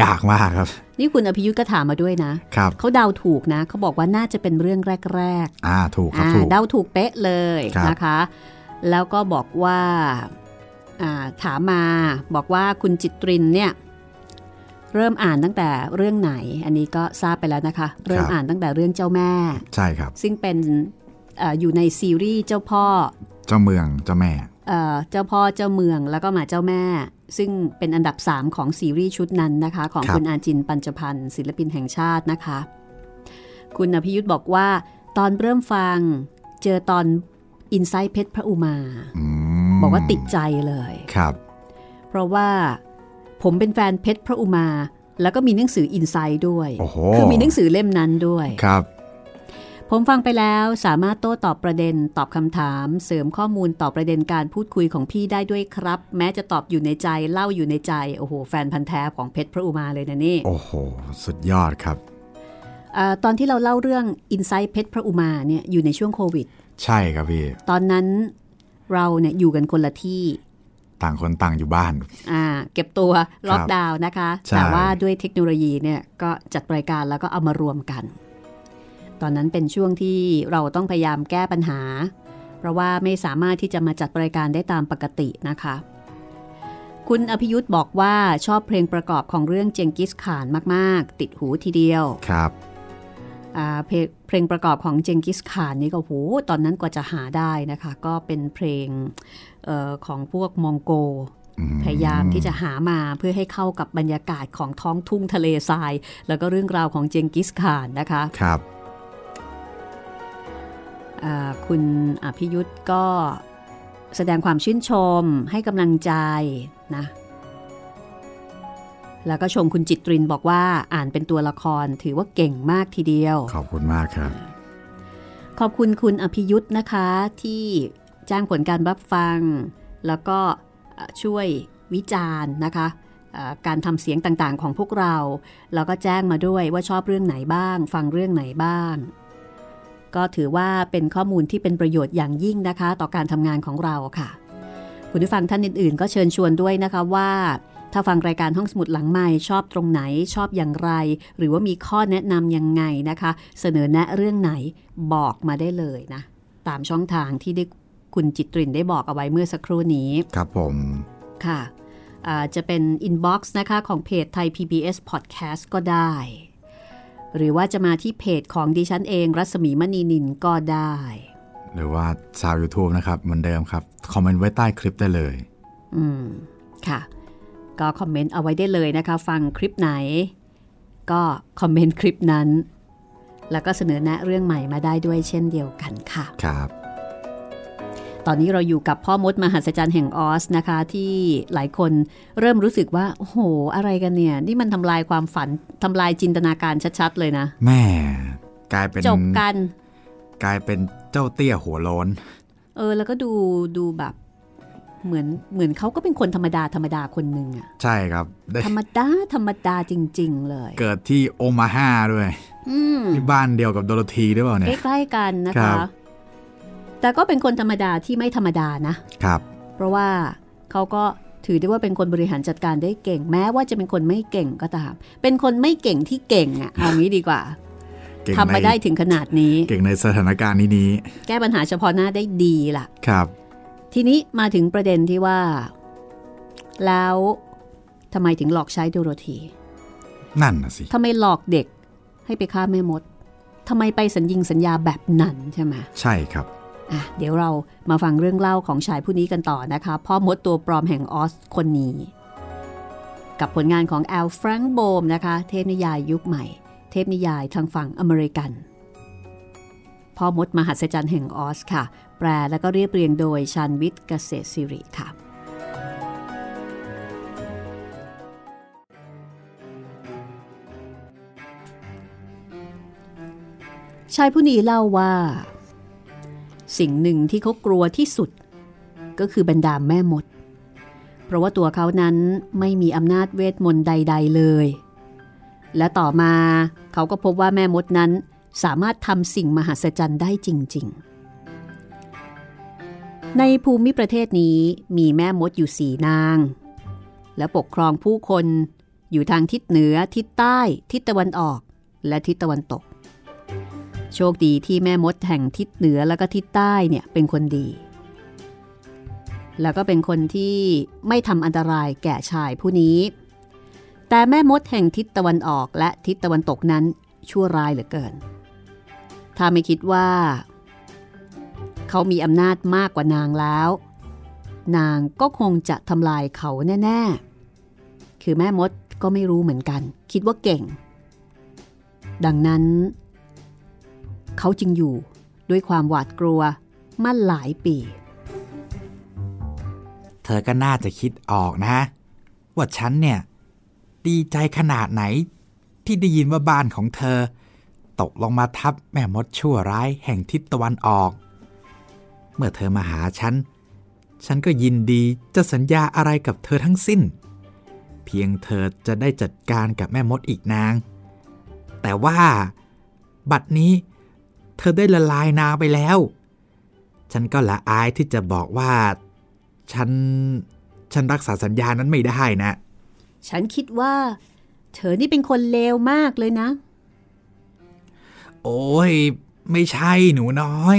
ยากมากครับ นี่คุณอภิยุทธ์ก็ถามมาด้วยนะครับเขาเดาถูกนะ เขาบอกว่าน่าจะเป็นเรื่องแรก ๆ อ่า ถูกครับอ่าถูกเดาถูกเป๊ะเลยครับนะคะ แล้วก็บอกว่าอ่าถามมาบอกว่าคุณจิตรินเนี่ย เริ่มอ่านตั้งแต่เรื่องไหน อันนี้ก็ทราบไปแล้วนะคะ เริ่มอ่านตั้งแต่เรื่องเจ้าแม่ ใช่ครับ ซึ่งเป็นเอออยู่ในซีรีส์เจ้าพ่อ เจ้าเมืองเจ้าแม่เอ่อเจ้าพ่อเจ้าเมืองแล้วก็มาเจ้าแม่ ซึ่งเป็นอันดับ 3 ของซีรีส์ชุดนั้นนะคะ ของครับคุณอาจินปัญจพันธ์ศิลปินแห่งชาตินะคะ คุณอภิยุทธ์บอกว่า ตอนเริ่มฟังเจอตอนอินไซต์เพชรพระอุมาอืมบอกว่าติดใจเลยครับ เพราะว่า ผมเป็นแฟนเพชรพระอุมา แล้วก็มีหนังสืออินไซต์ด้วยโอ้โหคือมีหนังสือเล่มนั้นด้วยครับ ผมฟังไปแล้วสามารถโต้ตอบประเด็น ตอบคำถาม เสริมข้อมูลต่อประเด็นการพูดคุยของพี่ได้ด้วยครับ แม้จะตอบอยู่ในใจเล่าอยู่ในใจ โอ้โห แฟนพันธ์แท้ของเพชรพระอุมาเลยนะนี่ โอ้โห สุดยอดครับอาตอนที่เราเล่าเรื่อง i n s i ซ e ์เพชรพระอุมาเนี่ยอยู่ในช่วงโควิด ใช่ครับพี่ ตอนนั้นเราเนี่ยอยู่กันคนละที่ ต่างคนต่างอยู่บ้าน อ่า เก็บตัวล็อกดาวน์นะคะใช่แต่ว่าด้วยเทคโนโลยีเนี่ยก็จัดรายการแล้วก็เอามารวมกัน ตอนนั้นเป็นช่วงที่เราต้องพยายามแก้ปัญหา เพราะว่าไม่สามารถที่จะมาจัดรายการได้ตามปกตินะคะ คุณอภิยุทธ์บอกว่าชอบเพลงประกอบของเรื่องเจงกิสข่านมาก ๆ ติดหูทีเดียว ครับอ่าเพลง เพลงประกอบของเจงกิสข่านนี่ก็โหตอนนั้นกว่าจะหาได้นะคะ ก็เป็นเพลงเออของพวกมองโกอืมพยายามที่จะหามาเพื่อให้เข้ากับบรรยากาศของท้องทุ่งทะเลทราย แล้วก็เรื่องราวของเจงกิสข่านนะคะครับอ่าคุณอภิยุทธ์ก็แสดงความชื่นชมให้กำลังใจนะ แล้วก็ชมคุณจิตรินบอกว่าอ่านเป็นตัวละครถือว่าเก่งมากทีเดียว ขอบคุณมากครับ ขอบคุณคุณอภิยุทธ์นะคะ ที่จ้างผลการรับฟัง แล้วก็เอ่อช่วยวิจารณ์นะคะเอ่อการทำเสียงต่างๆ ของพวกเรา แล้วก็แจ้งมาด้วยว่าชอบเรื่องไหนบ้าง ฟังเรื่องไหนบ้าง ก็ถือว่าเป็นข้อมูลที่เป็นประโยชน์อย่างยิ่งนะคะ ต่อการทำงานของเราค่ะ คุณผู้ฟังท่านอื่นๆ ก็เชิญชวนด้วยนะคะว่า ถ้าฟังรายการห้องสมุดหลังไมค์ชอบตรงไหนชอบอย่างไร หรือว่ามีข้อแนะนำยังไงนะคะ เสนอแนะเรื่องไหนบอกมาได้เลยนะ ตามช่องทางที่ได้คุณจิตรินได้บอกเอาไว้เมื่อสักครู่นี้ ครับผม ค่ะอ่าจะเป็น inbox นะคะของเพจไทย PBS Podcast ก็ได้ หรือว่าจะมาที่เพจของดิฉันเองรัศมีมณีนินก็ได้ หรือว่าชาว YouTube นะครับเหมือนเดิมครับ คอมเมนต์ไว้ใต้คลิปได้เลย อืม ค่ะ ก็คอมเมนต์เอาไว้ได้เลยนะคะ ฟังคลิปไหน ก็คอมเมนต์คลิปนั้น แล้วก็เสนอแนะเรื่องใหม่มาได้ด้วยเช่นเดียวกันค่ะ ครับ ตอนนี้เราอยู่กับพ่อมดมหัศจรรย์แห่งออสนะคะ ที่หลายคนเริ่มรู้สึกว่า โอ้โห อะไรกันเนี่ย นี่มันทำลายความฝันทำลายจินตนาการชัดๆ เลยนะแม่กลายเป็นจบกัน กลายเป็นเจ้าเตี้ยหัวโลนเออ แล้วก็ดูดูแบบ เหมือนเหมือนเขาก็เป็นคนธรรมดาธรรมดาคนหนึ่งอะใช่ครับได้ธรรมดาธรรมดาจริง ๆ เลย เกิดที่โอมาฮาด้วยอืมที่บ้านเดียวกับโดโรธีด้วยเปล่าเนี่ยใกล้ๆกันนะครัคะบแต่ก็เป็นคนธรรมดาที่ไม่ธรรมดานะครับ เพราะว่าเขาก็ถือได้ว่าเป็นคนบริหารจัดการได้เก่ง แม้ว่าจะเป็นคนไม่เก่งก็ตาม เป็นคนไม่เก่งที่เก่งอะเอางี้ดีกว่าเก่งทำมาในได้ถึงขนาดนี้ เก่งในสถานการณ์นี้นี้ แก้ปัญหาเฉพาะหน้าได้ดีล่ะ ครับ ทีนี้มาถึงประเด็นที่ว่า แล้วทำไมถึงหลอกใช้โดโรธีนั่นน่ะสิทำไมหลอกเด็กให้ไปฆ่าแม่มดทำไมไปสัญญิงสัญญาแบบนั้นใช่ไหมใช่ครับอะเดี๋ยวเรามาฟังเรื่องเล่าของชายผู้นี้กันต่อนะคะพ่อมดตัวปลอมแห่งออสคนนี้ กับผลงานของแอลแฟรงค์โบมนะคะ เทพนิยายยุคใหม่ เทพนิยายทางฝั่งอเมริกัน พ่อมดมหัศจรรย์แห่งออสค่ะ แปลและก็เรียบเรียงโดยชันวิทย์เกษตรสิริค่ะ ชายผู้นี้เล่าว่า สิ่งหนึ่งที่เขากลัวที่สุด ก็คือบรรดาแม่มด เพราะว่าตัวเขานั้นไม่มีอำนาจเวทมนต์ใด ๆ เลย และต่อมาเขาก็พบว่าแม่มดนั้น สามารถทำสิ่งมหัศจรรย์ได้จริง ๆ ในภูมิประเทศนี้มีแม่มดอยู่สี่นาง และปกครองผู้คนอยู่ทางทิศเหนือ ทิศใต้ ทิศตะวันออก และทิศตะวันตก โชคดีที่แม่มดแห่งทิศเหนือแล้วก็ทิศใต้เนี่ยเป็นคนดี แล้วก็เป็นคนที่ไม่ทำอันตรายแก่ชายผู้นี้ แต่แม่มดแห่งทิศตะวันออกและทิศตะวันตกนั้นชั่วร้ายเหลือเกิน ถ้าไม่คิดว่า เขามีอำนาจมากกว่านางแล้ว นางก็คงจะทำลายเขาแน่ๆ คือแม่มดก็ไม่รู้เหมือนกัน คิดว่าเก่ง ดังนั้น เขาจึงอยู่ด้วยความหวาดกลัวมาหลายปี เธอก็น่าจะคิดออกนะ ว่าฉันเนี่ย ดีใจขนาดไหนที่ได้ยินว่าบ้านของเธอ ตกลงมาทับแม่มดชั่วร้ายแห่งทิศตะวันออก เมื่อเธอมาหาฉัน ฉันก็ยินดีจะสัญญาอะไรกับเธอทั้งสิ้น เพียงเธอจะได้จัดการกับแม่มดอีกนาง แต่ว่า บัดนี้ เธอได้ละลายนางไปแล้ว ฉันก็ละอายที่จะบอกว่า ฉัน ฉันรักษาสัญญานั้นไม่ได้นะ ฉันคิดว่า เธอนี่เป็นคนเลวมากเลยนะ โอ้ย ไม่ใช่หนูน้อย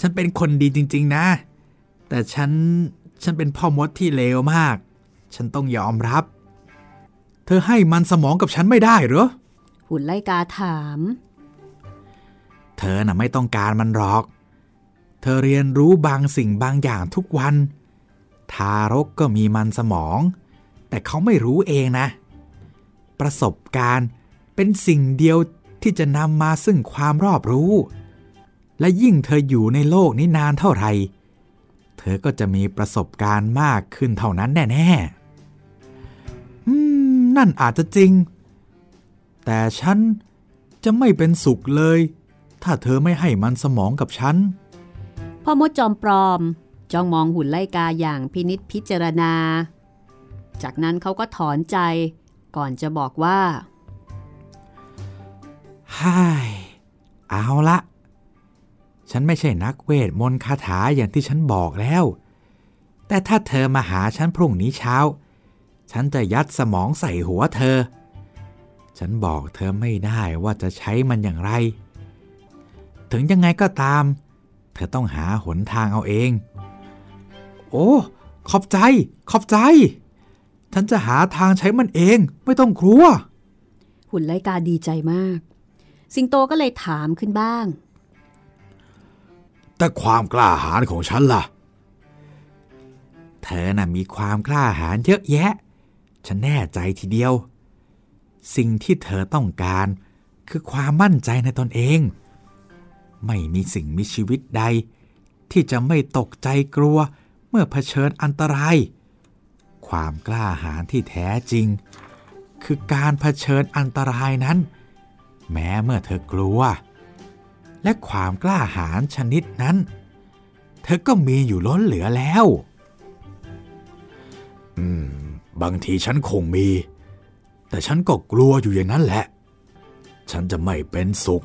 ฉันเป็นคนดีจริง ๆ นะ แต่ฉัน ฉันเป็นพ่อมดที่เลวมาก ฉันต้องยอมรับ เธอให้มันสมองกับฉันไม่ได้เหรอ หุ่นไล่กาถาม เธอน่ะไม่ต้องการมันหรอก เธอเรียนรู้บางสิ่งบางอย่างทุกวัน ทารกก็มีมันสมอง แต่เขาไม่รู้เองนะ ประสบการณ์เป็นสิ่งเดียว ที่จะนำมาซึ่งความรอบรู้ และยิ่งเธออยู่ในโลกนี้นานเท่าไหร่ เธอก็จะมีประสบการณ์มากขึ้นเท่านั้นแน่ๆอืมนั่นอาจจะจริง แต่ฉันจะไม่เป็นสุขเลย ถ้าเธอไม่ให้มันสมองกับฉัน พ่อมดจอมปลอมจ้องมองหุ่นไล่กาอย่างพินิษพิจารณา จากนั้นเขาก็ถอนใจก่อนจะบอกว่า ฮ่ายเอาละ ฉันไม่ใช่นักเวทมนต์คาถาอย่างที่ฉันบอกแล้ว แต่ถ้าเธอมาหาฉันพรุ่งนี้เช้า ฉันจะยัดสมองใส่หัวเธอ ฉันบอกเธอไม่ได้ว่าจะใช้มันอย่างไร ถึงยังไงก็ตาม เธอต้องหาหนทางเอาเอง โอ้ ขอบใจ ขอบใจ ฉันจะหาทางใช้มันเอง ไม่ต้องกลัว หุ่นไลกาดีใจมาก สิงโตก็เลยถามขึ้นบ้าง แต่ความกล้าหาญของฉันล่ะ เธอน่ะมีความกล้าหาญเยอะแยะ ฉันแน่ใจทีเดียว สิ่งที่เธอต้องการคือความมั่นใจในตนเอง ไม่มีสิ่งมีชีวิตใด ที่จะไม่ตกใจกลัวเมื่อเผชิญอันตราย ความกล้าหาญที่แท้จริง คือการเผชิญอันตรายนั้น แม้เมื่อเธอกลัว และความกล้าหาญชนิดนั้น เธอก็มีอยู่ล้นเหลือแล้ว อืม บางทีฉันคงมี แต่ฉันก็กลัวอยู่อย่างนั้นแหละ ฉันจะไม่เป็นสุข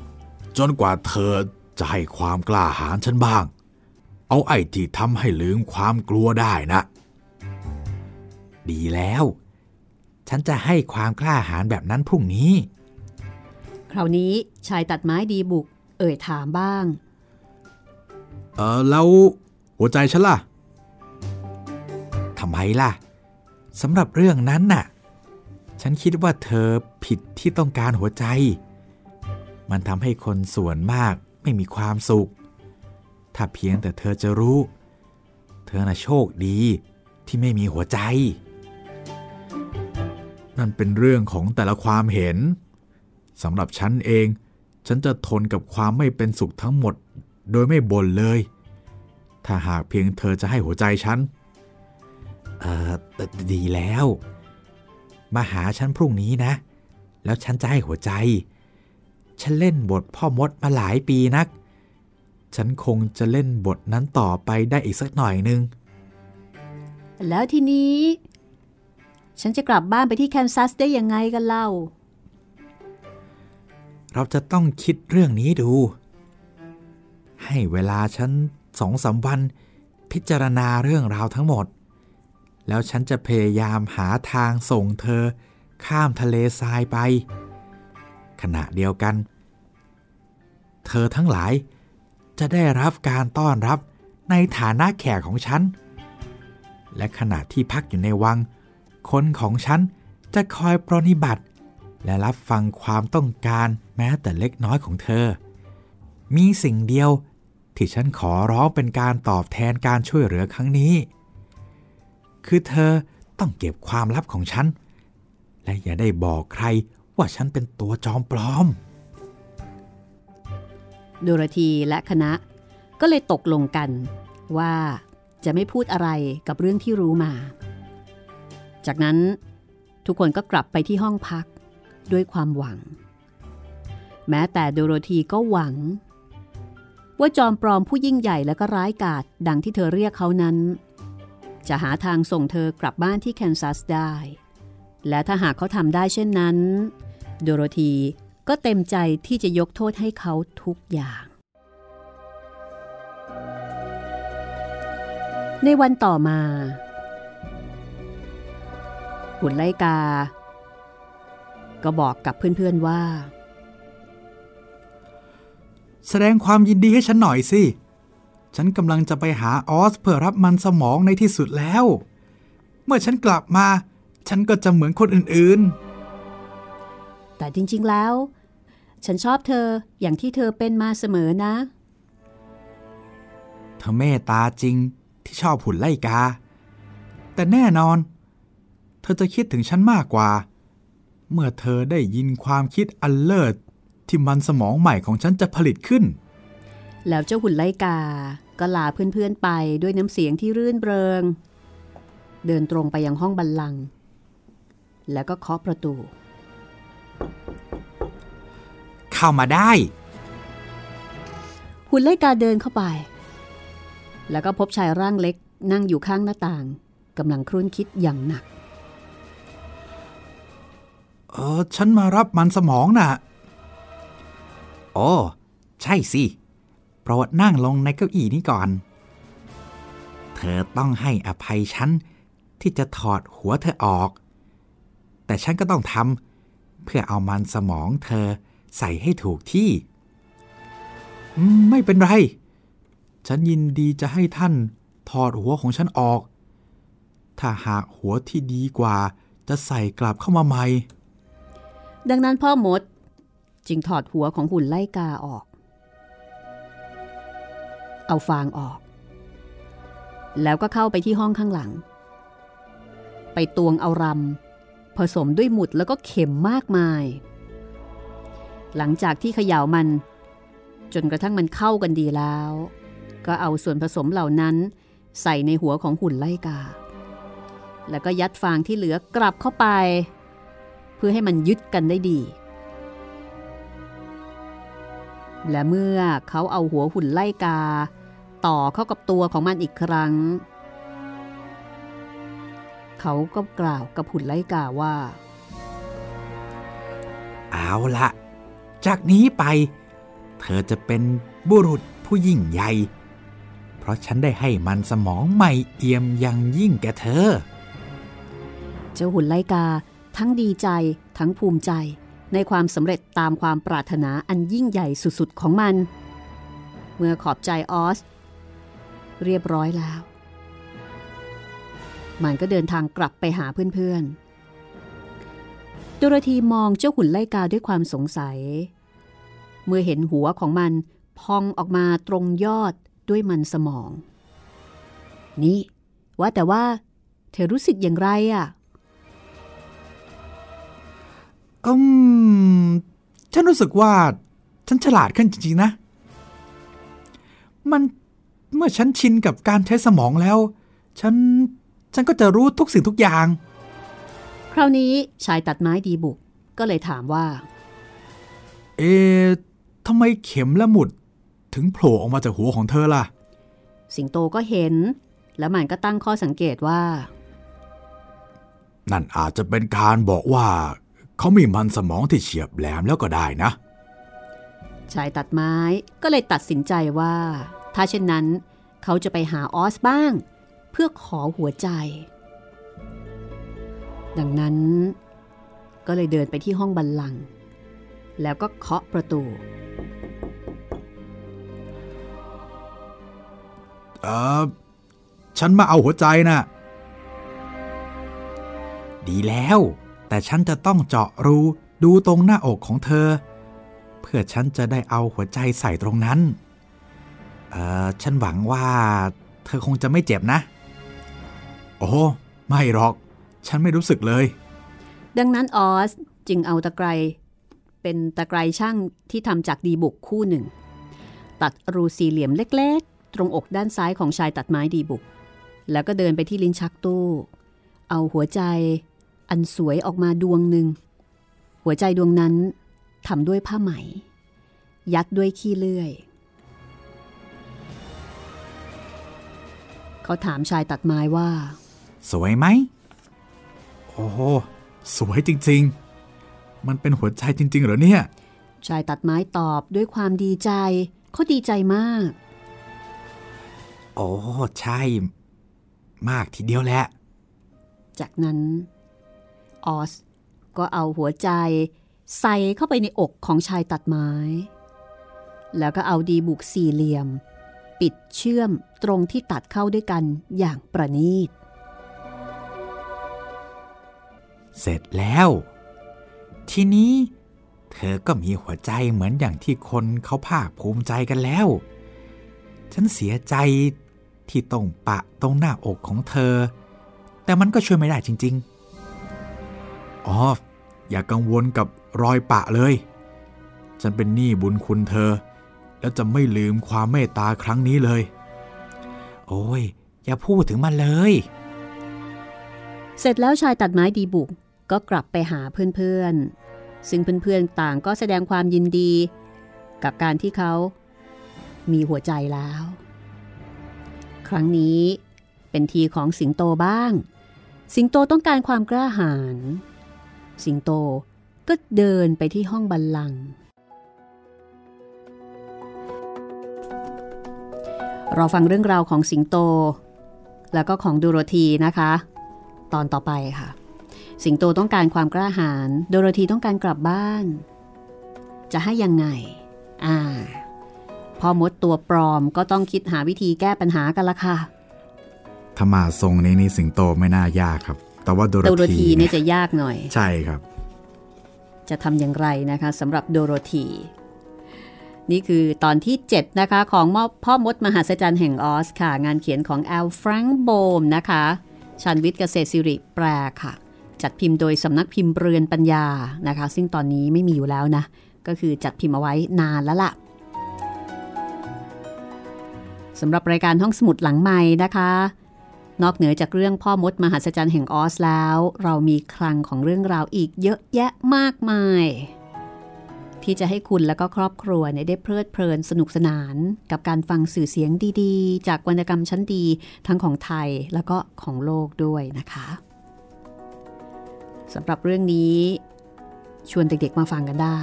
จนกว่าเธอจะให้ความกล้าหาญฉันบ้าง เอาไอ้ที่ทำให้ลืมความกลัวได้นะ ดีแล้ว ฉันจะให้ความกล้าหาญแบบนั้นพรุ่งนี้ คราวนี้ชายตัดไม้ดีบุก เอ่ยถามบ้าง เออแล้วหัวใจฉันล่ะทำไมล่ะสำหรับเรื่องนั้นน่ะ ฉันคิดว่าเธอผิดที่ต้องการหัวใจ มันทำให้คนส่วนมากไม่มีความสุข ถ้าเพียงแต่เธอจะรู้ เธอน่ะโชคดีที่ไม่มีหัวใจนั่นเป็นเรื่องของแต่ละความเห็น สำหรับฉันเอง ฉันจะทนกับความไม่เป็นสุขทั้งหมด โดยไม่บ่นเลย ถ้าหากเพียงเธอจะให้หัวใจฉัน เออดีแล้ว มาหาฉันพรุ่งนี้นะ แล้วฉันจะให้หัวใจ ฉันเล่นบทพ่อมดมาหลายปีนัก ฉันคงจะเล่นบทนั้นต่อไปได้อีกสักหน่อยนึง แล้วทีนี้ ฉันจะกลับบ้านไปที่แคนซัสได้ยังไงกันเล่า เราจะต้องคิดเรื่องนี้ดู ให้เวลาฉันสองสามวัน พิจารณาเรื่องราวทั้งหมด แล้วฉันจะพยายามหาทางส่งเธอ ข้ามทะเลทรายไป ขณะเดียวกัน เธอทั้งหลายจะได้รับการต้อนรับในฐานะแขกของฉัน และขณะที่พักอยู่ในวัง คนของฉันจะคอยปรนิบัติ และรับฟังความต้องการแม้แต่เล็กน้อยของเธอ มีสิ่งเดียวที่ฉันขอร้องเป็นการตอบแทนการช่วยเหลือครั้งนี้ คือเธอต้องเก็บความลับของฉัน และอย่าได้บอกใครว่าฉันเป็นตัวจอมปลอม โดโรธีและคณะก็เลยตกลงกันว่าจะไม่พูดอะไรกับเรื่องที่รู้มา จากนั้นทุกคนก็กลับไปที่ห้องพัก ด้วยความหวัง แม้แต่โดโรธีก็หวัง ว่าจอมปลอมผู้ยิ่งใหญ่และก็ร้ายกาจดังที่เธอเรียกเขานั้น จะหาทางส่งเธอกลับบ้านที่แคนซัสได้ และถ้าหากเขาทำได้เช่นนั้น โดโรธีก็เต็มใจที่จะยกโทษให้เขาทุกอย่าง ในวันต่อมาหุ่นไลกา ก็บอกกับเพื่อนๆว่า แสดงความยินดีให้ฉันหน่อยสิ ฉันกำลังจะไปหาออสเพื่อรับมันสมองในที่สุดแล้ว เมื่อฉันกลับมา ฉันก็จะเหมือนคนอื่นแต่จริงๆแล้ว ฉันชอบเธออย่างที่เธอเป็นมาเสมอนะๆเธอเมตตาจริงที่ชอบหุ่นไล่กา แต่แน่นอน เธอจะคิดถึงฉันมากกว่า เมื่อเธอได้ยินความคิดอันเลิศที่มันสมองใหม่ของฉันจะผลิตขึ้น แล้วเจ้าหุ่นไลกา ก็ลาเพื่อนๆไปด้วยน้ำเสียงที่รื่นเริง เดินตรงไปยังห้องบัลลังก์แล้วก็เคาะประตู เข้ามาได้ หุ่นไลกาเดินเข้าไป แล้วก็พบชายร่างเล็กนั่งอยู่ข้างหน้าต่างกำลังครุ่นคิดอย่างหนัก เออ ฉันมารับมันสมองน่ะโอ้ใช่สิ โปรดนั่งลงในเก้าอี้นี้ก่อน เธอต้องให้อภัยฉัน ที่จะถอดหัวเธอออก แต่ฉันก็ต้องทำเพื่อเอามันสมองเธอใส่ให้ถูกที่ ไม่เป็นไร ฉันยินดีจะให้ท่านถอดหัวของฉันออก ถ้าหากหัวที่ดีกว่าจะใส่กลับเข้ามาใหม่ ดังนั้นพ่อมดจึงถอดหัวของหุ่นไล่กาออก เอาฟางออก แล้วก็เข้าไปที่ห้องข้างหลัง ไปตวงเอารำผสมด้วยหมุดแล้วก็เข็มมากมาย หลังจากที่เขย่ามัน จนกระทั่งมันเข้ากันดีแล้ว ก็เอาส่วนผสมเหล่านั้นใส่ในหัวของหุ่นไล่กา แล้วก็ยัดฟางที่เหลือกลับเข้าไป เพื่อให้มันยึดกันได้ดี และเมื่อเขาเอาหัวหุ่นไล่กา ต่อเข้ากับตัวของมันอีกครั้ง เขาก็กล่าวกับหุ่นไล่กาว่า เอาละจากนี้ไป เธอจะเป็นบุรุษผู้ยิ่งใหญ่เพราะฉันได้ให้มันสมองใหม่เอี่ยมอย่างยิ่งแก่เธอ เจ้าหุ่นไลกา ทั้งดีใจทั้งภูมิใจ ในความสำเร็จตามความปรารถนาอันยิ่งใหญ่สุดๆของมัน เมื่อขอบใจออส เรียบร้อยแล้ว มันก็เดินทางกลับไปหาเพื่อนๆโดโรธีมองเจ้าหุ่นไล่กาด้วยความสงสัย เมื่อเห็นหัวของมันพองออกมาตรงยอดด้วยมันสมอง นี่ ว่าแต่ว่า เธอรู้สึกอย่างไรอะ่ะ อืม ฉันรู้สึกว่า ฉันฉลาดขึ้นจริง ๆ นะ มันเมื่อฉันชินกับการใช้สมองแล้ว ฉัน ฉันก็จะรู้ทุกสิ่งทุกอย่าง คราวนี้ชายตัดไม้ดีบุกก็เลยถามว่า เอ๊ะทำไมเข็มและหมุดถึงโผล่ออกมาจากหัวของเธอล่ะ สิงโตก็เห็น แล้วมันก็ตั้งข้อสังเกตว่า นั่นอาจจะเป็นการบอกว่า เขามีมันสมองที่เฉียบแหลมแล้วก็ได้นะ ชายตัดไม้ก็เลยตัดสินใจว่า ถ้าเช่นนั้นเขาจะไปหาออสบ้าง เพื่อขอหัวใจ ดังนั้นก็เลยเดินไปที่ห้องบัลลังก์แล้วก็เคาะประตูเออฉันมาเอาหัวใจนะ่ะดีแล้ว แต่ฉันจะต้องเจาะรูดูตรงหน้าอกของเธอ เพื่อฉันจะได้เอาหัวใจใส่ตรงนั้น เออฉันหวังว่า เธอคงจะไม่เจ็บนะ โอ้ไม่หรอก ฉันไม่รู้สึกเลย ดังนั้นออสจึงเอาตะไคร้เป็นตะไคร้ช่างที่ทำจากดีบุกคู่หนึ่ง ตัดรูสี่เหลี่ยมเล็กๆ ตรงอกด้านซ้ายของชายตัดไม้ดีบุก แล้วก็เดินไปที่ลิ้นชักตู้ เอาหัวใจ อันสวยออกมาดวงหนึ่ง หัวใจดวงนั้นทำด้วยผ้าไหม ยัดด้วยขี้เลื่อย เขาถามชายตัดไม้ว่า สวยไหม โอ้โหสวยจริง ๆ มันเป็นหัวใจจริง ๆ เหรอเนี่ย ชายตัดไม้ตอบด้วยความดีใจ เขาดีใจมาก โอ้ใช่ มากทีเดียวแหละ จากนั้น ออส ก็เอาหัวใจ ใส่เข้าไปในอกของชายตัดไม้ แล้วก็เอาดีบุกสี่เหลี่ยม ปิดเชื่อมตรงที่ตัดเข้าด้วยกันอย่างประณีต เสร็จแล้ว ทีนี้เธอก็มีหัวใจเหมือนอย่างที่คนเขาภาคภูมิใจกันแล้ว ฉันเสียใจที่ต้องปะตรงหน้าอกของเธอ แต่มันก็ช่วยไม่ได้จริง ๆ อ๋อ อย่ากังวลกับรอยปะเลย ฉันเป็นหนี้บุญคุณเธอ แล้วจะไม่ลืมความเมตตาครั้งนี้เลย โอ้ย อย่าพูดถึงมันเลย เสร็จแล้วชายตัดไม้ดีบุกก็กลับไปหาเพื่อนๆ ซึ่งเพื่อนๆ ต่างก็แสดงความยินดี กับการที่เขามีหัวใจแล้ว ครั้งนี้เป็นทีของสิงโตบ้าง สิงโตต้องการความกล้าหาญ สิงโตก็เดินไปที่ห้องบัลลังก์เราฟังเรื่องราวของสิงโต แล้วก็ของดูโรธีนะคะ ตอนต่อไปค่ะ สิงโตต้องการความกล้าหาญโดโรธีต้องการกลับบ้าน จะให้ยังไง อ่าพอมดตัวปลอมก็ต้องคิดหาวิธีแก้ปัญหากันละค่ะถ้ามาทรงนี้นี่สิงโตไม่น่ายากครับ แต่ว่าโดโรโดโรธีธีเนี่ยจะยากหน่อย ใช่ครับ จะทำอย่างไรนะคะสำหรับโดโรธีนี่คือตอนที่ 7 นะคะ ของมอบพ่อมดมหัศจรรย์แห่งออสค่ะ งานเขียนของแอลฟรังโบมนะคะชันวิทย์เกษตรสิริแปลค่ะ จัดพิมพ์โดยสำนักพิมพ์เรือนปัญญานะคะ ซึ่งตอนนี้ไม่มีอยู่แล้วนะ ก็คือจัดพิมพ์เอาไว้นานแล้วล่ะสำหรับรายการห้องสมุดหลังใหม่นะคะ นอกเหนือจากเรื่องพ่อมดมหัศจรรย์แห่งออสแล้ว เรามีคลังของเรื่องราวอีกเยอะแยะมากมาย ที่จะให้คุณและก็ครอบครัวเนี่ยได้เพลิดเพลินสนุกสนาน กับการฟังสื่อเสียงดีๆ จากวรรณกรรมชั้นดีทั้งของไทยแล้วก็ของโลกด้วยนะคะสำหรับเรื่องนี้ชวนเด็กๆมาฟังกันได้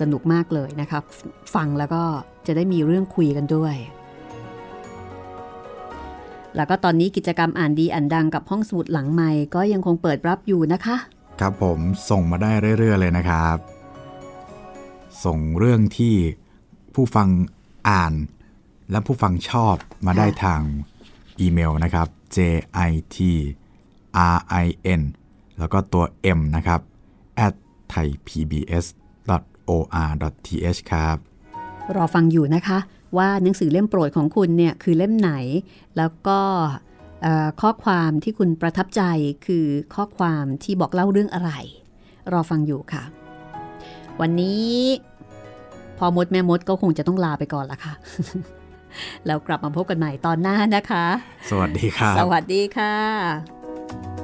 สนุกมากเลยนะครับ ฟังแล้วก็จะได้มีเรื่องคุยกันด้วย แล้วก็ตอนนี้กิจกรรมอ่านดีอ่านดังกับห้องสมุดหลังใหม่ก็ยังคงเปิดรับอยู่นะคะ ครับผมส่งมาได้เรื่อยๆเลยนะครับ ส่งเรื่องที่ผู้ฟังอ่าน และผู้ฟังชอบมาได้ทางอีเมลนะครับ j i t r i n แล้วก็ตัว m นะครับ at thaipbs.or.th ครับ รอฟังอยู่นะคะ ว่าหนังสือเล่มโปรดของคุณเนี่ยคือเล่มไหน แล้วก็เอ่อข้อความที่คุณประทับใจคือข้อความที่บอกเล่าเรื่องอะไร รอฟังอยู่ค่ะ วันนี้พอมดแม่มดก็คงจะต้องลาไปก่อนละค่ะ แล้วกลับมาพบกันใหม่ตอนหน้านะคะ สวัสดีครับสวัสดีค่ะ